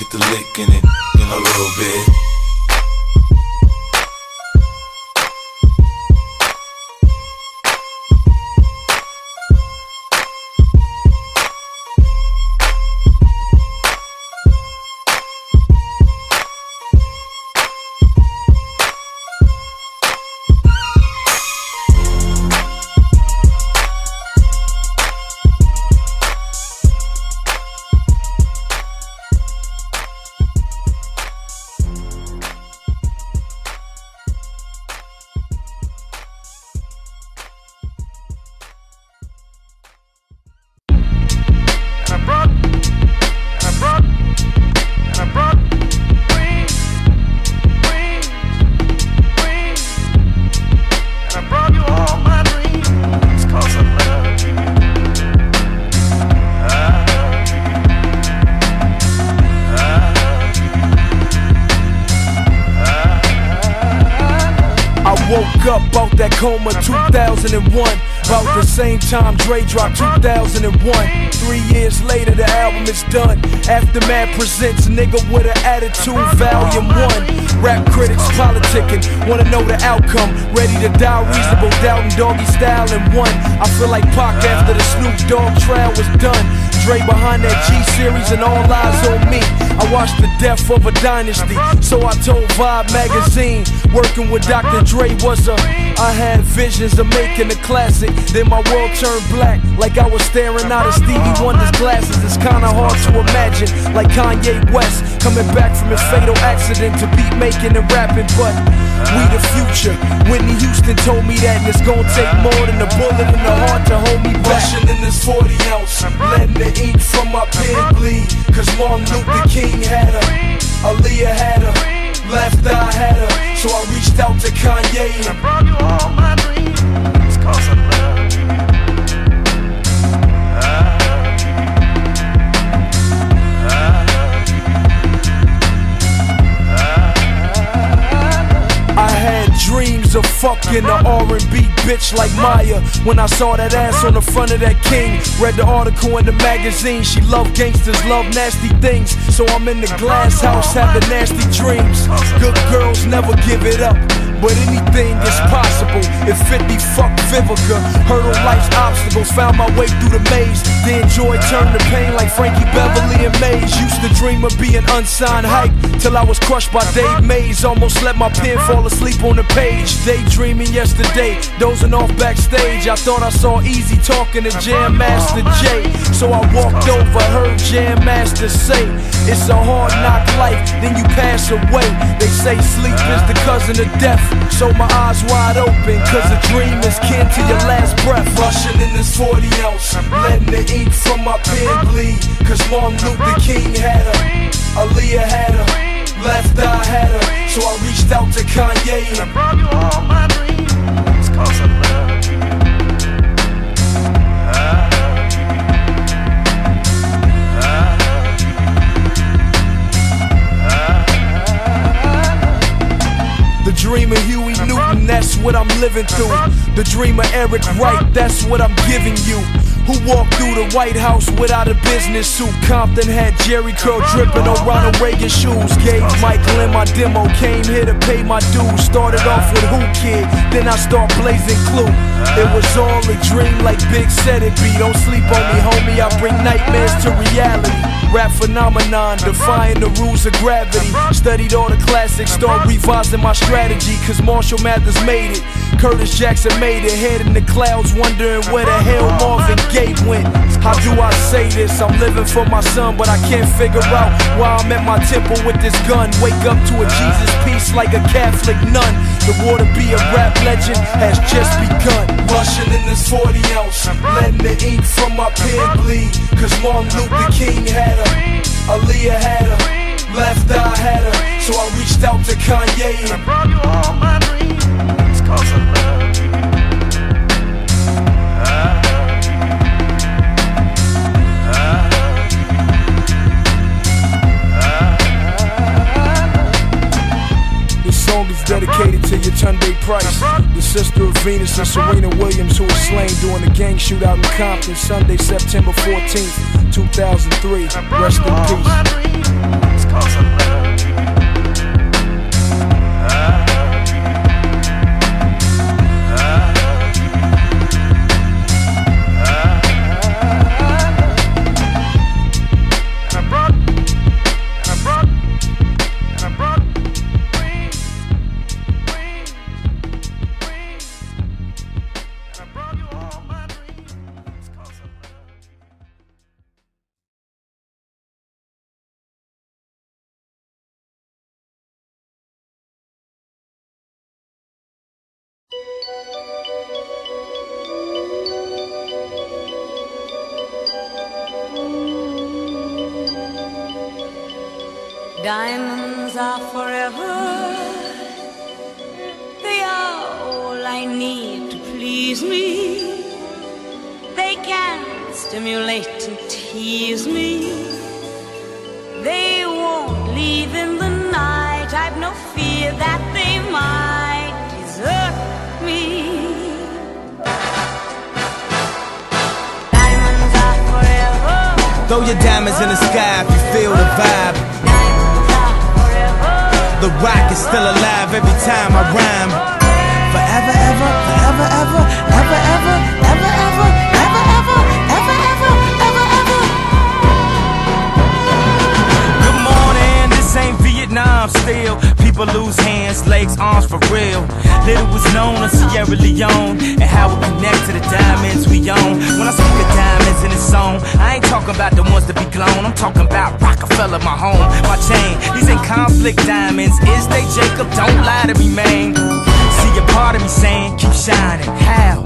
Get the lick in it in a little bit. Coma 2001. About the same time Dre dropped 2001. Three years later, the album is done. Aftermath presents Nigga with an Attitude, Volume 1. Rap critics politicking, wanna know the outcome. Ready to die, reasonable doubt and doggy style in one. I feel like Pac after the Snoop Dogg trial was done. Dre behind that G series and all eyes on me. I watched the death of a dynasty, so I told Vibe magazine. Working with Dr. Dre was a. I had visions of making a classic. Then my world turned black, like I was staring out of Stevie Wonder's glasses. It's kinda hard to imagine, like Kanye West coming back from his fatal accident to beat making and rapping. But we the future. Whitney Houston told me that, and it's gonna take more than a bullet in the heart to hold me back. Rushing in this 40 ounce, letting the ink from my pen bleed. Cause Martin Luther King had her, Aaliyah had her, left eye had her. So I reached out to Kanye and brought you all my dreams. Cause I dreams of fucking a R&B bitch like Mya. When I saw that ass on the front of that king, read the article in the magazine. She love gangsters, love nasty things. So I'm in the glass house having nasty dreams. Good girls never give it up. But anything is uh-huh. possible if 50 fuck Vivica. Hurdle life's obstacles, found my way through the maze. Then joy uh-huh. turned to pain like Frankie Beverly and Maze. Used to dream of being unsigned hype till I was crushed by Dave uh-huh. Mays. Almost let my pen fall asleep on the page. Daydreaming yesterday, dozing off backstage. I thought I saw Eazy talking to Jam Master Jay. So I walked over, heard Jam Master say, It's a hard knock life, then you pass away. They say sleep is the cousin of death. So my eyes wide open, cause a dream is kin to your last breath. Rushing in this 40 ounce, letting the ink from my pen bleed. Cause Martin Luther King had her, Aaliyah had her, left eye had her. So I reached out to Kanye and brought you all my dreams. Cause I love dream of Huey Newton, that's what I'm living through. The dream of Eric Wright, that's what I'm giving you. Who walked through the White House without a business suit? Compton had Jheri curl dripping on Ronald Reagan shoes. Gave Michael in my demo, came here to pay my dues. Started off with Whoo Kid, then I start blazing Clue. It was all a dream, like Big said it be. Don't sleep on me, homie. I bring nightmares to reality. Rap phenomenon, defying the rules of gravity. Studied all the classics, start revising my strategy. Cause Marshall Mathers made it. Curtis Jackson made it. Head in the clouds, wondering where the hell Marvin Gaye went. How do I say this? I'm living for my son, but I can't figure out why I'm at my temple with this gun. Wake up to a Jesus peace like a Catholic nun. The war to be a rap legend has just begun. Rushing in this 40 ounce, letting the ink from my pen bleed. Cause Martin Luther King had her, Aaliyah had her, left eye had her. So I reached out to Kanye and brought you all my dreams. Cause song is dedicated to Yetunde Price, the sister of Venus and Serena Williams, who was slain during the gang shootout in Compton Sunday, September 14th, 2003. Rest in peace. Diamonds in the sky if you feel the vibe. The rock is still alive every time I rhyme. Hands, legs, arms for real. Little was known of Sierra Leone and how it connect to the diamonds we own. When I speak of diamonds in this song, I ain't talking about the ones that be glown. I'm talking about Rockefeller, my home, my chain. These ain't conflict diamonds. Is they Jacob? Don't lie to me, man. See a part of me saying, keep shining. How?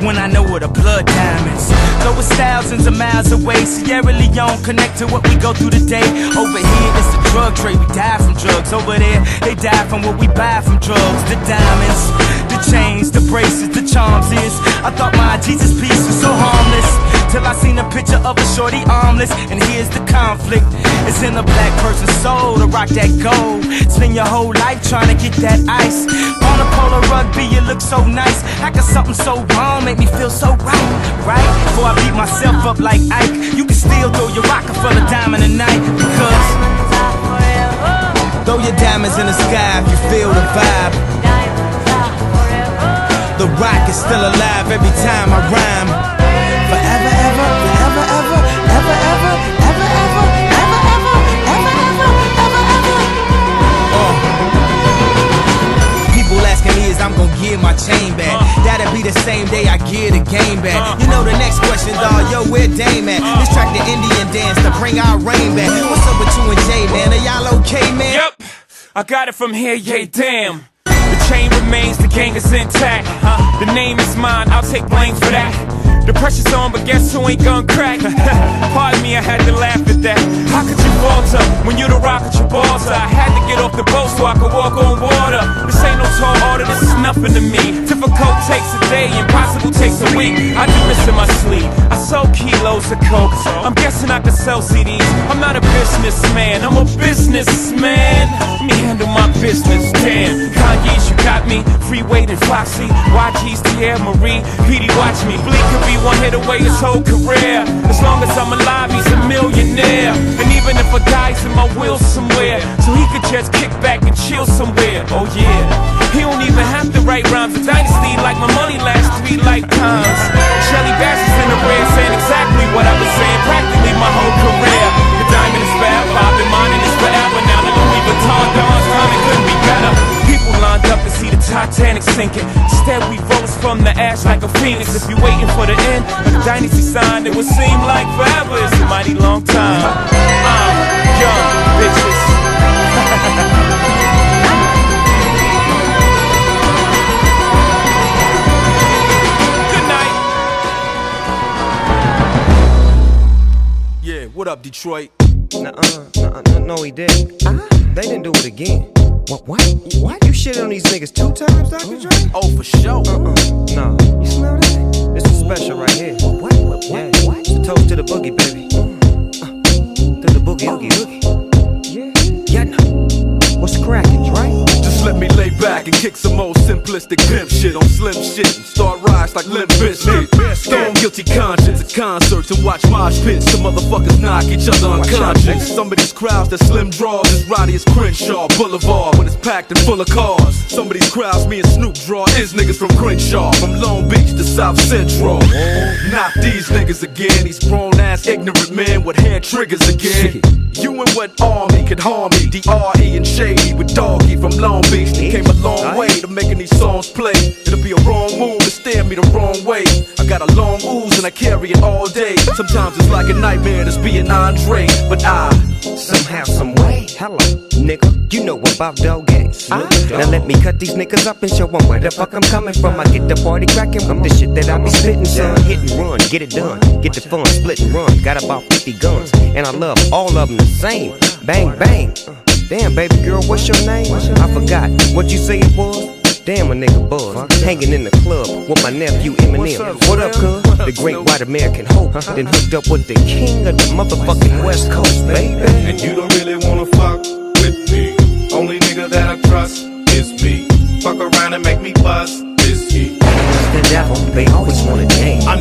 When I know what a blood diamonds. Though it's thousands of miles away, Sierra Leone connect to what we go through today. Over here, it's the drug trade. We die from drugs. Over there, they die from what we buy from drugs. The diamonds, the chains, the bracelets, the charms is. I thought my Jesus piece was so harmless. Till I seen a picture of a shorty armless. And here's the conflict. It's in a black person's soul to rock that gold. Spend your whole life trying to get that ice. On a Polo rugby, you look so nice. How can something so wrong make me feel so right? Right? Before I beat myself up like Ike, you can still throw your Rockefeller diamond tonight. Because throw your diamonds in the sky if you feel the vibe. The rock is still alive every time I rhyme. Give my chain back. That'll be the same day I give the game back. You know the next question, dawg, yo, where Dame at? This track the Indian dance to bring our rain back. What's up with you and Jay, man? Are y'all okay, man? Yep, I got it from here, yeah, damn. The chain remains, the gang is intact. The name is mine, I'll take blame for that. The pressure's on, but guess who ain't gonna crack? Pardon me, I had to laugh at that. How could you falter when you the rock at your balls? I had to get off the boat so I could walk on water. This ain't no tall order, this is nothing to me. Difficult takes a day, impossible takes a week. I do this in my sleep. I sold kilos of coke. I'm guessing I could sell CDs. I'm not a businessman, I'm a businessman. Let me handle my business, damn. Kanye's, you got me. Freeway and Foxy. YG's, Teairra Mari. PD, watch me. Bleak could be one hit away his whole career. As long as I'm alive, he's a millionaire. And even if I die, in my will somewhere. So he could just kick back and chill somewhere. Oh yeah. He don't even have to write rhymes. A dynasty like my money lasts three lifetimes. Shelly Bass is in the red saying exactly what I've been saying practically my whole career. The diamond is forever. I've been mining forever. Now the Louis Vuitton Don's timing couldn't be better. Titanic sinking. Instead, we rose from the ash like a phoenix. If you're waiting for the end of the dynasty sign, it would seem like forever. It's a mighty long time. Uh, I'm young, bitches. Good night. Yeah, what up, Detroit? Nuh-uh, nuh-uh, no, he didn't. Uh-huh. They didn't do it again. What? What? What? You shit on these niggas two times, Dr. Dre? Oh, for sure. Uh-uh. No. You smell that? This is special right here. What? What? What? Yeah. What? It's a toast to the boogie, baby. Uh, to the boogie, oogie, oogie. Yeah. Yeah. no. What's cracking, Dre? Just let me lay back and kick some old simplistic pimp shit on slim shit and start rise like Limp Bizkit. Stone guilty conscience at concerts and watch mosh pits. The motherfuckers knock each other unconscious. Some of these crowds that slim draws as rowdy as Crenshaw Boulevard when it's packed and full of cars. Some of these crowds me and Snoop draw is niggas from Crenshaw, from Long Beach to South Central. Not these niggas again, these grown ass ignorant men with hair triggers again. You and what army could harm me? D.R.E. and Shady with Doggy from Long Beach. They came a long way to making these songs play. It'll be a wrong move to stare me the wrong way. I got a long ooze and I carry it all day. Sometimes it's like a nightmare to being Andre, but I Somehow, some way. Hello, nigga. You know about dog games. Now let me cut these niggas up and show 'em where the fuck I'm coming from. I get the party cracking from the shit that I be spitting, son. Hit and run, get it done. Get the fun, split and run. Got about 50 guns, and I love all of them the same. Bang, bang. Damn, baby girl, what's your name? I forgot what you say it was. Damn, a nigga buzz. Hanging in the club with my nephew Eminem. What up, cuz? The great white American hope. Then hooked up with the king of the motherfucking West Coast, baby. And you don't really wanna fuck with me. Only nigga that I trust is me. Fuck around and make me bust this heat. The devil, they always want a name. I'm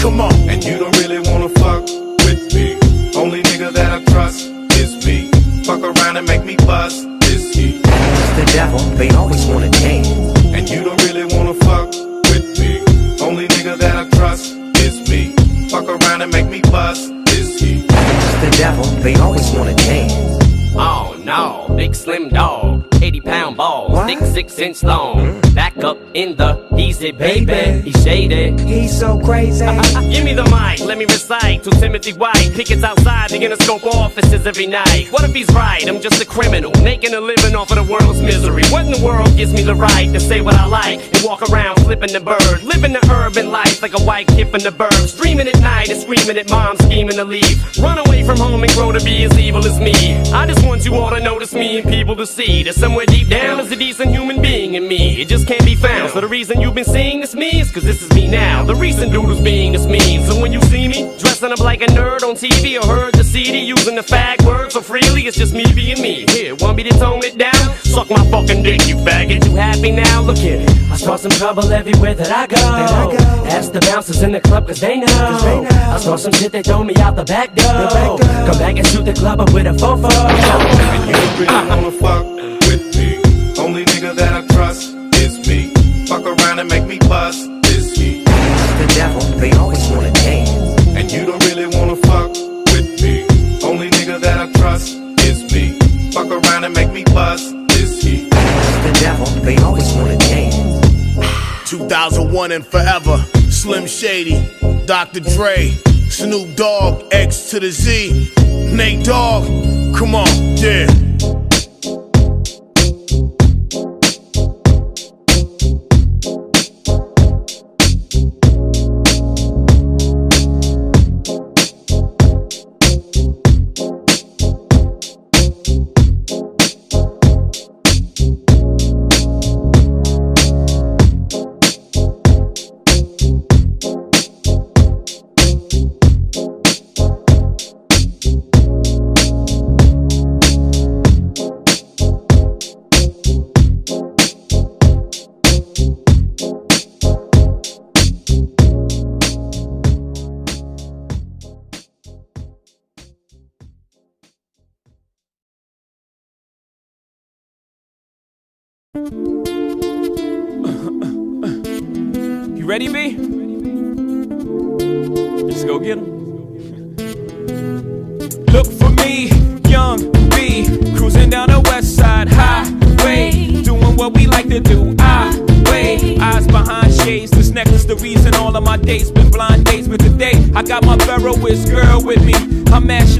Come on. And you don't really wanna fuck with me. Only nigga that I trust is me. Fuck around and make me bust this heat. It's the devil, they always wanna dance. And you don't really wanna fuck with me. Only nigga that I trust is me. Fuck around and make me bust this heat. It's the devil, they always wanna dance. Oh no, big slim dog, 80 pound balls, thick six inch long. Hmm? Back up in the easy baby, he's shaded. He's so crazy. Give me the mic, let me recite to Timothy White. Pickets outside the Interscope offices every night. What if he's right? I'm just a criminal, making a living off of the world's misery. What in the world gives me the right to say what I like and walk around flipping the bird, living the urban life like a white kid from the burbs, dreaming at night and screaming at mom, scheming to leave. Run away from home and grow to be as evil as me. I just want you all to notice me and people to see that somewhere deep down is a decent human being in me. It just can't be found. So the reason you've been seeing this me is cause this is me now. The recent dude who's being this mean. So when you see me dressing up like a nerd on TV or heard the CD using the fag word so freely, it's just me being me. Here, want me to tone it down? Suck my fucking dick, you faggot. You happy now? Look here. I start some trouble everywhere that I go. Ask the bouncers in the club cause they know. I saw some shit they throw me out the back door. Come back and shoot the club up with a fofo. You really wanna fuck with me. Only nigga that I trust is me. Fuck around and make me bust this heat. The devil, they always wanna dance. And you don't really wanna fuck with me. Only nigga that I trust is me. Fuck around and make me bust this heat. The devil, they always wanna dance. 2001 and forever. Slim Shady, Dr. Dre, Snoop Dogg, X to the Z, Nate Dogg. Come on, yeah.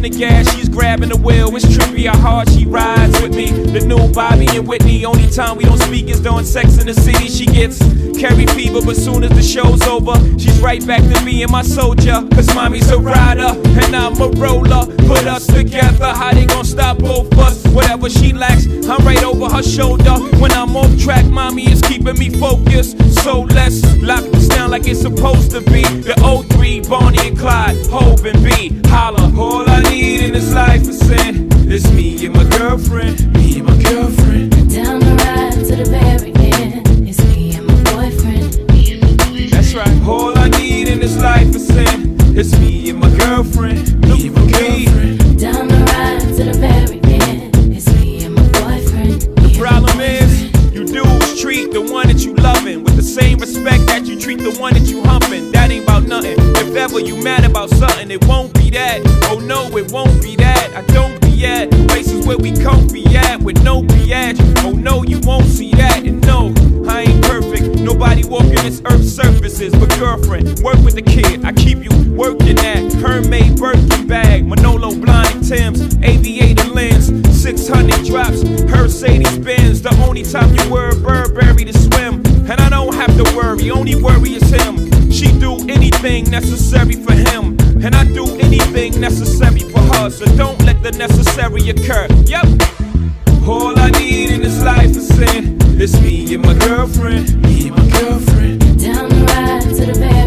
I'm the gas, she's grabbing the wheel. It's trippy how hard she rides with me. The new Bobby and Whitney. Only time we don't speak is during sex in the city. She gets Carrie fever, but soon as the show's over, she's right back to being my soldier. Cause mommy's a rider and I'm a roller. Put us together, how they gonna stop both us? Whatever she lacks, I'm right over her shoulder. When I'm off track, mommy is keeping me focused. So let's lock this down like it's supposed to be. The 03, Bonnie and Clyde, Hov and B. Holla, all I need in this life is sin. It's me and my girlfriend, me and my girlfriend. Down the ride to the very end. It's me and my boyfriend. That's right. All I need in this life is sin. It's me and my girlfriend. Me and my girlfriend. If ever you mad about something, it won't be that. Oh no, it won't be that. I don't be at places where we can't be at with no biatch. Oh no, you won't see that. And no, I ain't perfect. Nobody walking this earth's surfaces. But girlfriend, work with the kid. I keep you working at Hermès Birkin bag, Manolo Blahnik Tim's, aviator 600 drops, Mercedes Benz. The only time you wear a Burberry to swim, and I don't have to worry. Only worry is him. She do anything necessary for him. And I do anything necessary for her. So don't let the necessary occur. Yep. All I need in this life is sin. It's me and my girlfriend. Me and my girlfriend. Down the ride to the very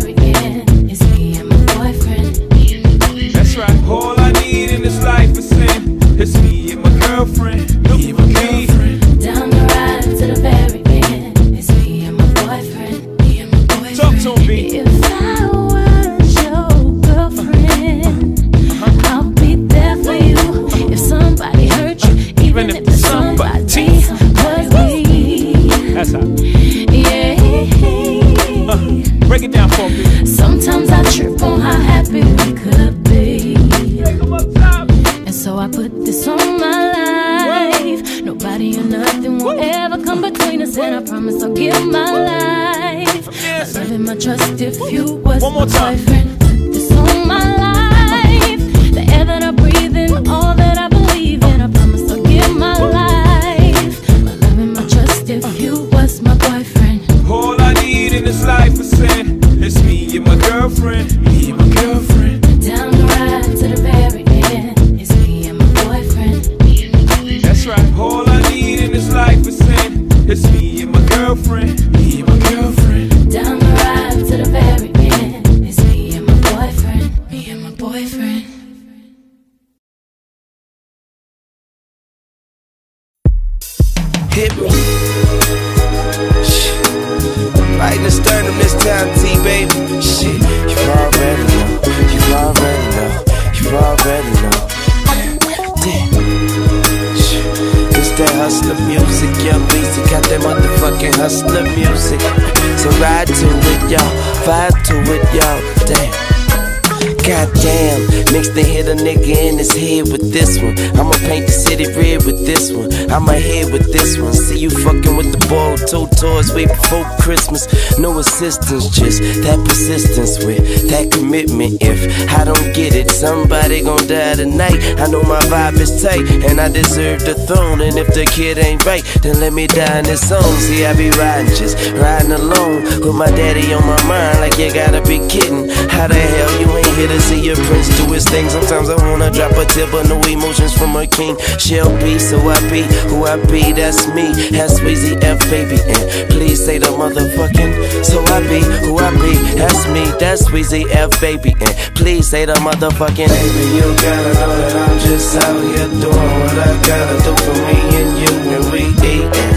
kid ain't right, then let me die in this song. See, I be riding, just riding alone with my daddy on my mind. Like you gotta be kidding. How the hell you ain't here to see your prince do his thing? Sometimes I wanna drop a tip, but no emotions from a king. Shall be, so I be who I be. That's me. That's Weezy F baby, and please say the motherfucking. So I be who I be. That's me. That's Weezy F baby, and please say the motherfucking. Baby, you gotta know that I'm just out here doing what I gotta do for me and you, and we eatin'.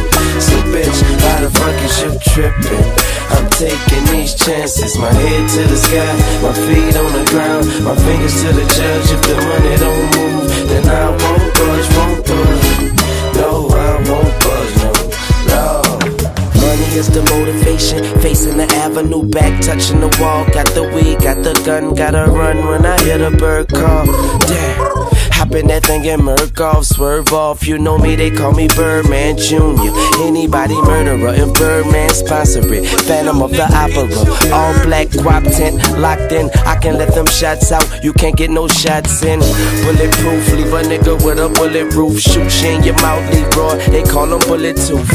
Bitch, why the fuck is you trippin'? I'm taking these chances, my head to the sky, my feet on the ground, my fingers to the judge. If the money don't move, then I won't budge, won't budge. No, I won't budge, no, no. Money is the motivation, facing the avenue, back touching the wall. Got the weed, got the gun, gotta run when I hear the bird call. Damn. Hop in that thing and murk off, swerve off. You know me, they call me Birdman Jr. Anybody murderer, if Birdman sponsor it. Phantom of the Opera, all black guap tent, locked in. I can let them shots out, you can't get no shots in. Bulletproof, leave a nigga with a bullet roof. Shoot you in your mouth, Leroy, they call them bullet tooth.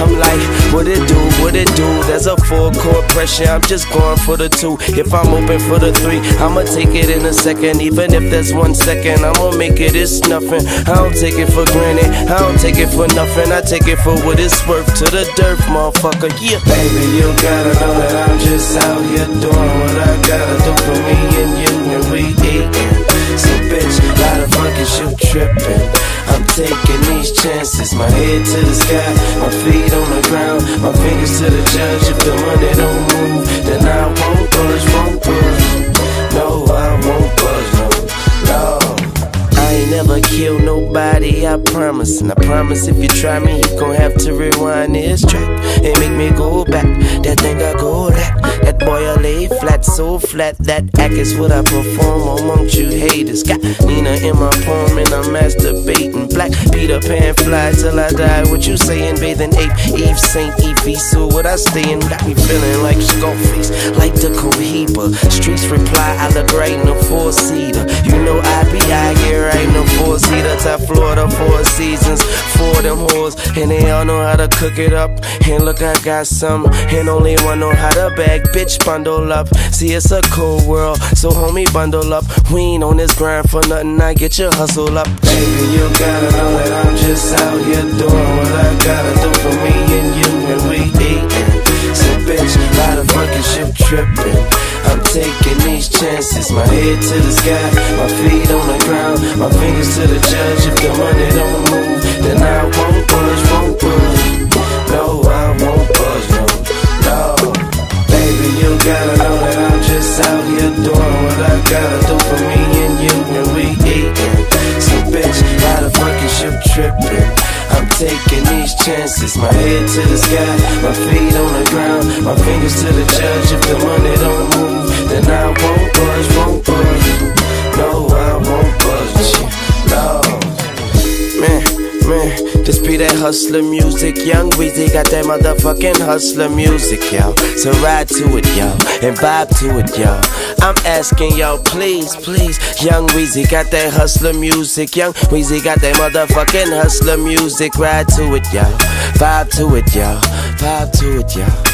I'm like, what it do, what it do? There's a full court pressure, I'm just going for the two. If I'm open for the three, I'ma take it in a second. Even if there's one second, I'ma make it, it's nothing. I don't take it for granted, I don't take it for nothing. I take it for what it's worth to the dirt, motherfucker. Yeah, baby, you gotta know that I'm just out here doing what I gotta do for me and you, and we eatin'. So bitch, why the fuck is you trippin'? I'm taking these chances, my head to the sky, my feet on the ground, my fingers to the judge. If the money don't move, then I won't budge, won't budge. No, I won't ain't never killed nobody, I promise. And I promise if you try me, you gon' have to rewind this track and make me go back. That thing I go that. That boy I lay flat, so flat. That act is what I perform amongst you haters. Got Nina in my poem and I'm masturbating. Black Peter Pan fly till I die. What you saying? Bathing ape, Eve, Saint Evie. So what I stay in got me feeling like Scarface, like the Cohiba. Streets reply, I look right in the four seater. You know I be out here right in the four seater. Top Florida, four seasons. For them whores and they all know how to cook it up. And look, I got some, and only one know how to bag. Bitch, bundle up. See, it's a cold world, so homie, bundle up. We ain't on this grind for nothing. I get your hustle up, baby. You gotta know that I'm just out here doing what I gotta do for me and you, and we eatin'. So, bitch, why the fucking ship trippin'? I'm taking these chances, my head to the sky, my feet on the ground, my fingers to the judge. If the money don't move, then I won't Baby, you gotta know that I'm just out here doing what I gotta do for me and you, and we eatin'. So, bitch, why the fucking ship trippin'? I'm taking these chances, my head to the sky, my feet on the ground, my fingers to the judge. If the money don't move, then I won't budge, won't budge. No, I won't budge. No. Man, man, this be that hustler music. Young Weezy got that motherfucking hustler music, yo. So ride to it, yo, and vibe to it, yo. I'm asking y'all, please, please. Young Weezy got that hustler music. Young Weezy got that motherfucking hustler music. Ride to it, yo. Vibe to it, yo. Vibe to it, yo.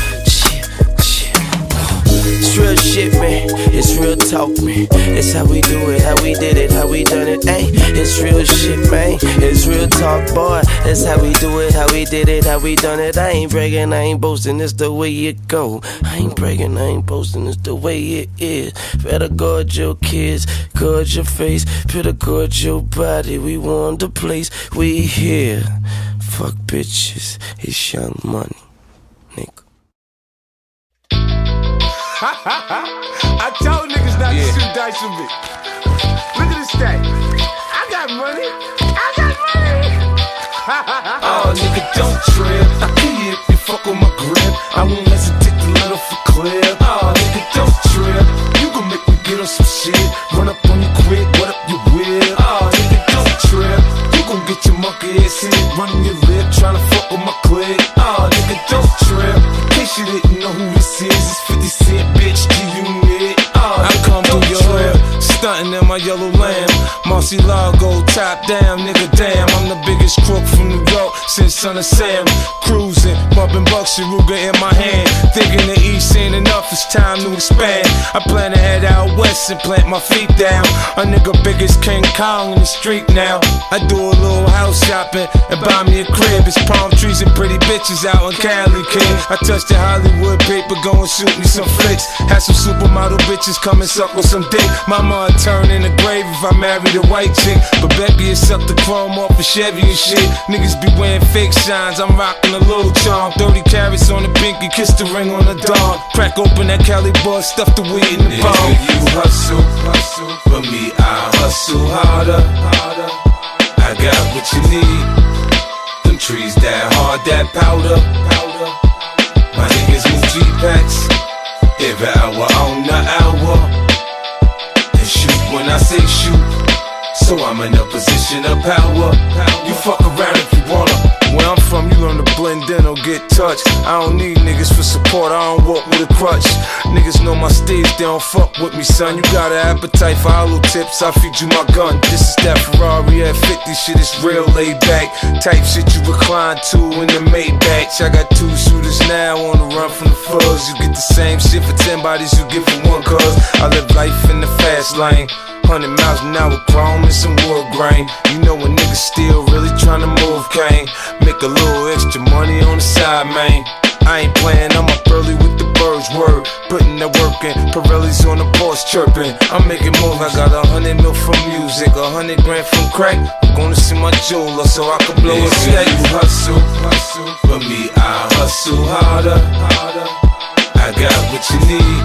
It's real shit, man. It's real talk, man. It's how we do it, how we did it, how we done it. Hey, it's real shit, man. It's real talk, boy. It's how we do it, how we did it, how we done it. I ain't bragging, I ain't boasting. It's the way it go. I ain't bragging, I ain't boasting. It's the way it is. Better guard your kids, guard your face. Better guard your body. We want the place. We here. Fuck bitches. It's young money. I told niggas not to shoot dice with me. Look at this thing. I got money. I got money. Oh, nigga, don't trip. I you if you fuck with my grip. I won't hesitate to let off a clip. Oh, nigga, don't trip. You gon' make me get on some shit. Run up on you quick, what up your whip? Oh, nigga, don't trip. Gon' get your monkey ass hit. Running your lip, tryna fuck with my clip. Oh, ah, nigga, don't trip. In case you didn't know who this is, it's 50 Cent, bitch. Do you need? I come through your stunting in my yellow lamb. Murciélago, top down, nigga, damn. I'm the biggest crook from New York since Son of Sam. Cruising, bumping Bucks and Ruger in my hand. Thinking the East ain't enough, it's time to expand. I plan to head out west and plant my feet down. A nigga big as King Kong in the street now. I do a little house shopping and buy me a crib. It's palm trees and pretty bitches out in Cali, kid. I touch the Hollywood paper, go and shoot me some flicks. Had some supermodel bitches come and suck with some dick. Mama turn in the grave if I married a white chick. But Becky is suck the chrome off a Chevy and shit. Niggas be wearing fake shines, I'm rocking a little charm. 30 carats on the pinky, kiss the ring on the dawn. Crack open that Cali bud, stuff the weed in the Nigga, bomb. you hustle, hustle. For me, I hustle harder, harder. I got what you need. Them trees that hard, that powder, powder. My niggas move G-packs. Every hour on the hour. When I say shoot. So I'm in a position of power. You fuck around if you wanna. I'm you learn to blend in or get touched. I don't need niggas for support, I don't walk with a crutch. Niggas know my stage, they don't fuck with me, son. You got an appetite for hollow tips, I feed you my gun. This is that Ferrari at 50, shit is real laid back. Type shit you recline to in the Maybach. I got two shooters now on the run from the fuzz. You get the same shit for 10 bodies you get for one cuz. I live life in the fast lane. 100 miles an hour, chrome and some wood grain. You know a nigga still really tryna move cane. Make a little extra money on the side, man. I ain't playing, I'm up early with the birds word. Putting that work in, Pirelli's on the porch chirping. I'm making moves, I got a hundred mil from music, a hundred grand from crack. I'm gonna see my jeweler so I can blow a stack. you hustle, hustle. For me, I hustle harder, harder. I got what you need.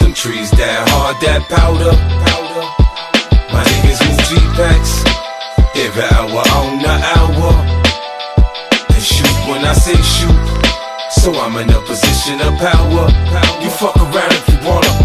Them trees that hard, that powder, powder. G-packs. Every hour on the hour. And shoot when I say shoot. So I'm in a position of power. You fuck around if you wanna.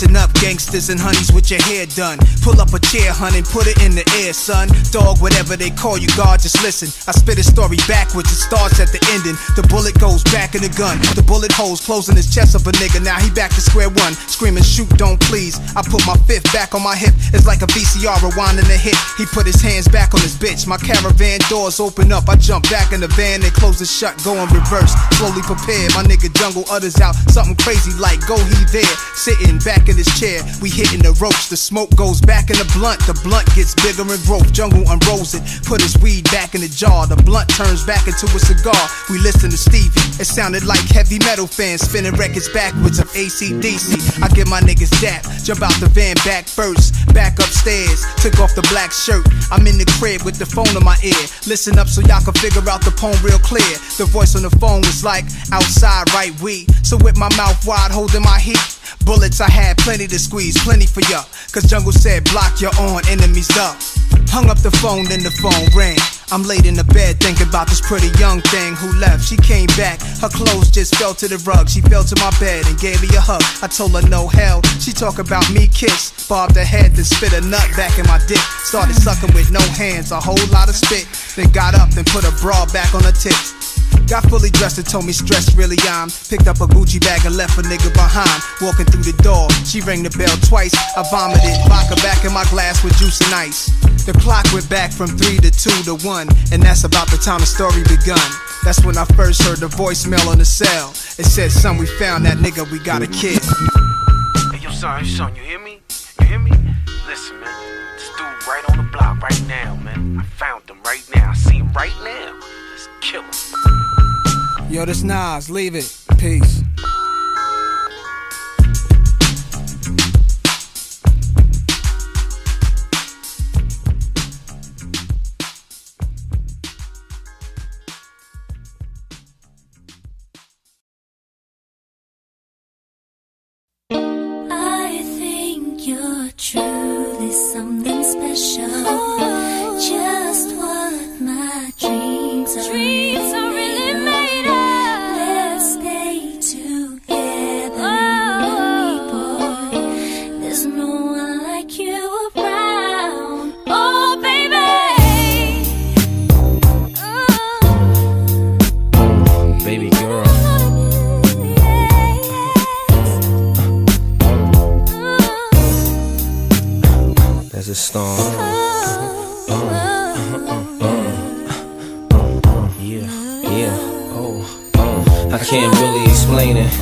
Listen up, gangsters and honeys with your hair done. Pull up a chair, hun, and put it in the air, son. Dog, whatever they call you, God, just listen. I spit a story backwards, it starts at the ending. The bullet goes back in the gun. The bullet holes closing his chest of a nigga. Now he back to square one, screaming, shoot, don't please. I put my fifth back on my hip. It's like a VCR rewinding a hit. He put his hands back on his bitch. My caravan doors open up. I jump back in the van and close it shut, go in reverse. Slowly prepare. My nigga jungle utters out something crazy like go he there. Sitting back in his chair, we hitting the ropes. The smoke goes back in the blunt. The blunt gets bigger and growth. Jungle unrolls it. Put his weed back in the jar. The blunt turns back into a cigar. We listen to Stevie. It sounded like heavy metal fans spinning records backwards of ACDC. I get my niggas dap. Jump out the van back first. Back upstairs. Took off the black shirt. I'm in the crib with the phone in my ear. Listen up so y'all can figure out the poem real clear. The voice on the phone was like, outside, right? We. So with my mouth wide, holding my heat. Bullets, I had plenty to squeeze, plenty for ya. Cause Jungle said, block your own enemies up. Hung up the phone, then the phone rang. I'm laid in the bed thinking about this pretty young thing who left. She came back, her clothes just fell to the rug. She fell to my bed and gave me a hug. I told her no hell. She talk about me kiss. Bobbed her head, then spit a nut back in my dick. Started sucking with no hands, a whole lot of spit. Then got up and put a bra back on her tits. Got fully dressed and told me stress really I'm. Picked up a Gucci bag and left a nigga behind. Walking through the door, she rang the bell twice. I vomited vodka back in my glass with juice and ice. The clock went back from three to two to one, and that's about the time the story begun. That's when I first heard the voicemail on the cell. It said, "Son, we found that nigga. We got a kid." Hey, yo, son, son, you hear me? You hear me? Listen, man, this dude right on the block right now, man. I found him right now. I see him right now. Let's kill him. Yo, this Nas. Leave it. Peace. I think you're truly something special. A storm. Oh. I can't really explain it.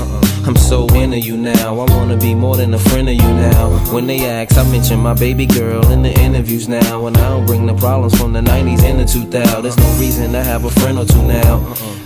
I'm so into you now. I wanna be more than a friend of you now. When they ask, I mention my baby girl in the interviews now. And I don't bring the problems from the 90s and the 2000s. There's no reason to have a friend or two now.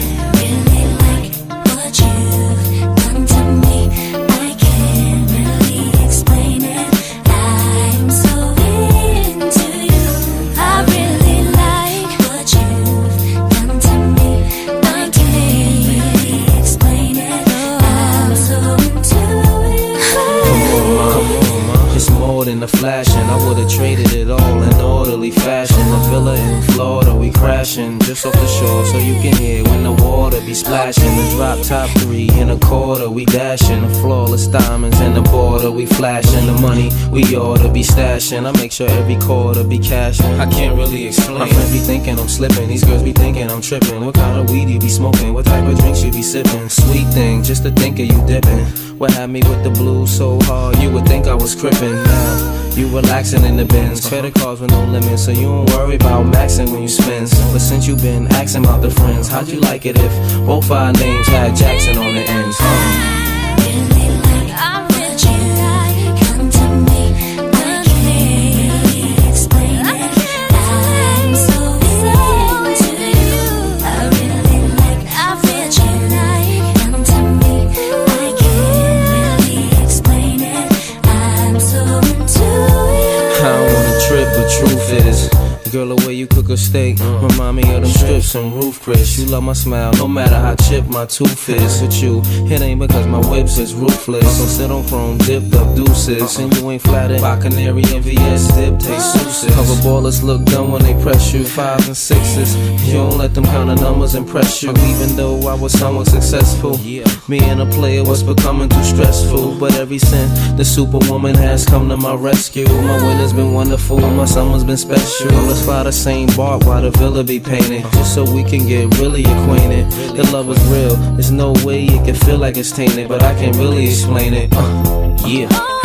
Quarter, we dashing. The flawless diamonds in the border, we flashing. The money we oughta be stashing. I make sure every quarter be cashing. I can't really explain. My friends be thinking I'm slipping, these girls be thinking I'm tripping. What kind of weed you be smoking? What type of drinks you be sipping? Sweet thing, just to think of you dipping. What had me with the blues so hard, you would think I was crippin'. Now, you relaxing in the bins, uh-huh. credit cards with no limits, so you don't worry about maxing when you spend. But since you been asking about the friends, how'd you like it if both our names had Jackson on the ends? Mistake. Uh, remind me of them strips and Ruth's Chris. You love my smile, no matter how chipped my tooth is. With you, it ain't because my whips is ruthless. Uh-huh. So sit on chrome, dipped up deuces. Uh-huh. And you ain't flattered by canary and VS dip, taste uh-huh. souses. Cover ballers look dumb when they press you. Fives and sixes. You don't let them count the numbers impress you. Even though I was somewhat successful. Me and a player was becoming too stressful. But every since the superwoman has come to my rescue. My winter's been wonderful, my summer's been special. Fly the same bark while the villa be painted. Just so we can get really acquainted. The love is real, there's no way it can feel like it's tainted. But I can't really explain it. Uh, yeah.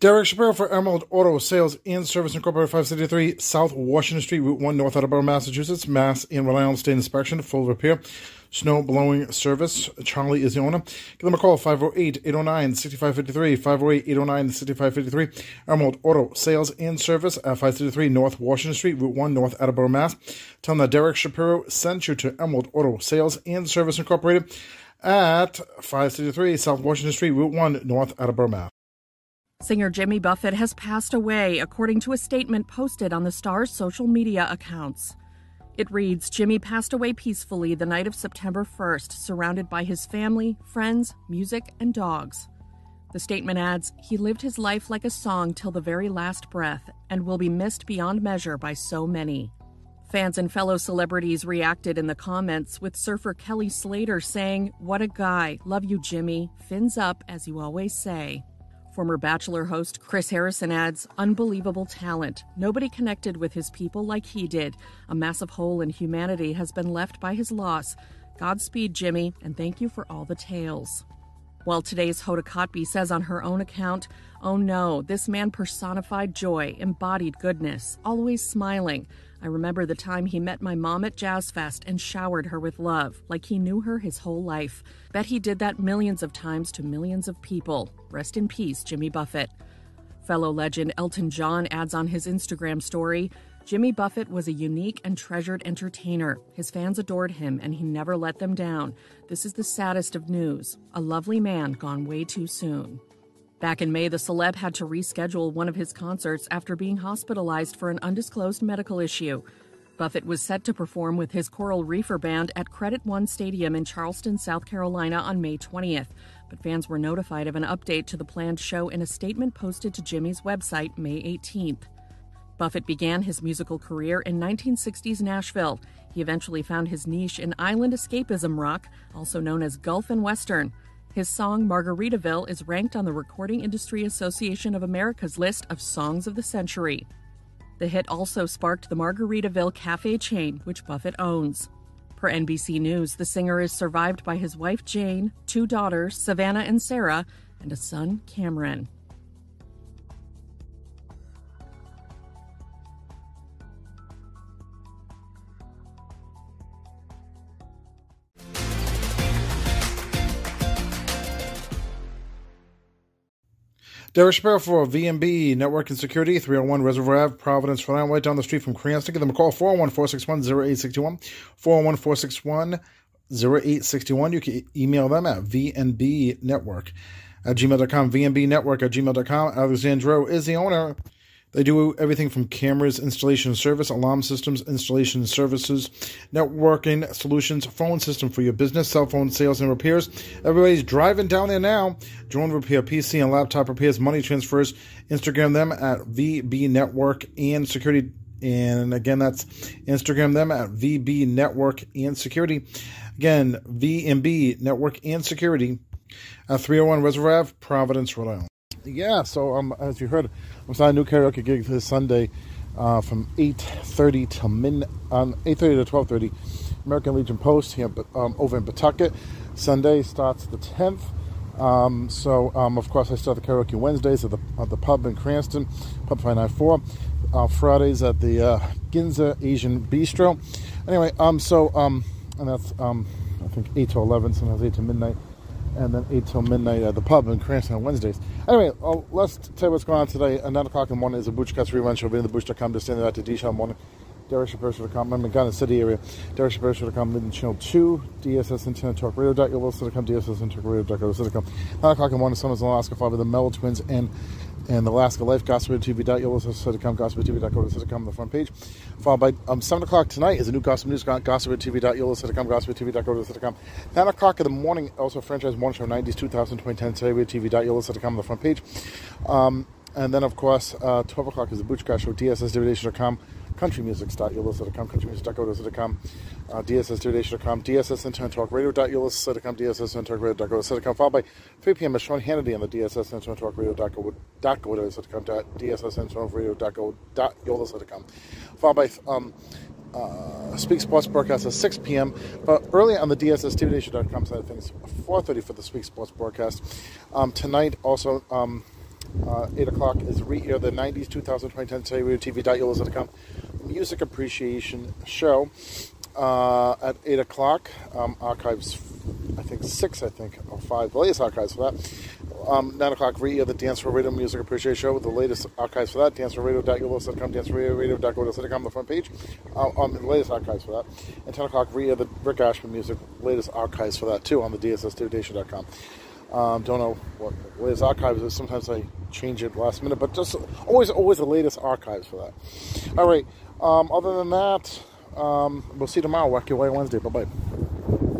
Derek Shapiro for Emerald Auto Sales and Service Incorporated, 573 South Washington Street, Route 1, North Attleboro, Massachusetts. Mass and Rhode Island State Inspection, full repair, snow blowing service. Charlie is the owner. Give them a call, 508 809 6553. 508 809 6553. Emerald Auto Sales and Service at 533 North Washington Street, Route 1, North Attleboro, Mass. Tell them that Derek Shapiro sent you to Emerald Auto Sales and Service Incorporated at 533 South Washington Street, Route 1, North Attleboro, Mass. Singer Jimmy Buffett has passed away, according to a statement posted on the star's social media accounts. It reads Jimmy passed away peacefully the night of September 1st, surrounded by his family, friends, music, and dogs. The statement adds He lived his life like a song till the very last breath and will be missed beyond measure by so many. Fans and fellow celebrities reacted in the comments, with surfer Kelly Slater saying, What a guy. Love you, Jimmy. Fins up, as you always say. Former Bachelor host Chris Harrison adds, Unbelievable talent. Nobody connected with his people like he did. A massive hole in humanity has been left by his loss. Godspeed, Jimmy, and thank you for all the tales. While today's Hoda Kotb says on her own account, Oh no, this man personified joy, embodied goodness, always smiling. I remember the time he met my mom at Jazz Fest and showered her with love, like he knew her his whole life. Bet he did that millions of times to millions of people. Rest in peace, Jimmy Buffett. Fellow legend Elton John adds on his Instagram story Jimmy Buffett was a unique and treasured entertainer. His fans adored him, and he never let them down. This is the saddest of news. A lovely man gone way too soon. Back in May, the celeb had to reschedule one of his concerts after being hospitalized for an undisclosed medical issue. Buffett was set to perform with his Coral Reefer Band at Credit One Stadium in Charleston, South Carolina on May 20th, but fans were notified of an update to the planned show in a statement posted to Jimmy's website May 18th. Buffett began his musical career in 1960s Nashville. He eventually found his niche in island escapism rock, also known as Gulf and Western. His song Margaritaville is ranked on the Recording Industry Association of America's list of songs of the century. The hit also sparked the Margaritaville cafe chain, which Buffett owns. Per NBC News, the singer is survived by his wife Jane, two daughters, Savannah and Sarah, and a son, Cameron. Derek Shapiro for VMB Network and Security, 301 Reservoir Ave, Providence, Rhode Island, right down the street from Cranston. Give them a call, 401 461 0861, 401 461 0861. You can email them at vnbnetwork at gmail.com. vnbnetwork at gmail.com. Alexandro is the owner. They do everything from cameras, installation service, alarm systems, installation services, networking solutions, phone system for your business, cell phone sales and repairs. Everybody's driving down there now. Drone repair, PC and laptop repairs, money transfers. Instagram them at VB Network and Security. And again, that's Instagram them at VB Network and Security. Again, VMB Network and Security at 301 Reservoir Ave, Providence, Rhode Island. Yeah, so um, as you heard, I'm starting a new karaoke gig this Sunday uh, from 8.30 to min um, 8.30 to 12.30 American Legion Post here um, over in Pawtucket. Sunday starts the 10th. Um, so, um, of course, I start the karaoke Wednesdays at the, at the pub in Cranston, Pub 594. Uh, Fridays at the uh, Ginza Asian Bistro. Anyway, um, so, um, and that's, um, I think 8 to 11, sometimes 8 to midnight and then 8 till midnight at the pub in Cranston on Wednesdays. Anyway, uh, let's tell you what's going on today. At 9 o'clock in the morning is a Butchcast rerun show. Be in the Butch.com, just standing at the D Show morning. Derek come. I'm in Ghana City area. Derek come. Midnight Channel 2, DSS Internet Talk Radio. You'll come. DSS Internet Radio. Dot, come. 9 o'clock in the morning, Summers in Alaska, followed by the Mellow Twins and and the Alaska Life, Gospel TV. You'll also come. Gospel TV. Go to come on the front page. Followed by um, 7 o'clock tonight is a new Gospel News. Gospel TV. You'll also come. Gospel TV. Go to come. 9 o'clock in the morning, also franchise morning show 90s, 2000, 2010, TV. You'll also come on the front page. Um, and then, of course, uh, 12 o'clock is the Butchcast show, DSSTVNation.com countrymusics.ulissa.com, countrymusic.ulissa.com, uh, dsstvnation.com, DSS Internet Talk Radio.ulissa.com, DSS Internet Radio.ulissa.com, followed by 3 p.m. with Sean Hannity on the DSS Internet Talk Radio.ulissa.com, DSS Internet Radio.ulissa.com, followed by um, uh, Speak Sports broadcast at 6 p.m. But early on the DSSTVNation.com side of things, 4.30 for the Speak Sports broadcast. Um, tonight, also, um, uh, 8 o'clock is re-air the 90s, 2000, 2010, Radio TV.com music appreciation show uh, at 8 o'clock. Um, archives, I think 6, I think, or 5, the latest archives for that. Um, 9 o'clock, re-air the Dance for Radio Music Appreciation Show with the latest archives for that. Dance for Radio.com, Dance for Radio.com, the front page. Uh, um, the latest archives for that. And 10 o'clock, re-air the Rick Ashman Music, latest archives for that too on the DSSTVNation.com. Um, don't know what the latest archives is. Sometimes I change it last minute, but just always, always the latest archives for that. All right. Um, other than that, um, we'll see you tomorrow. Wacky White Wednesday. Bye bye.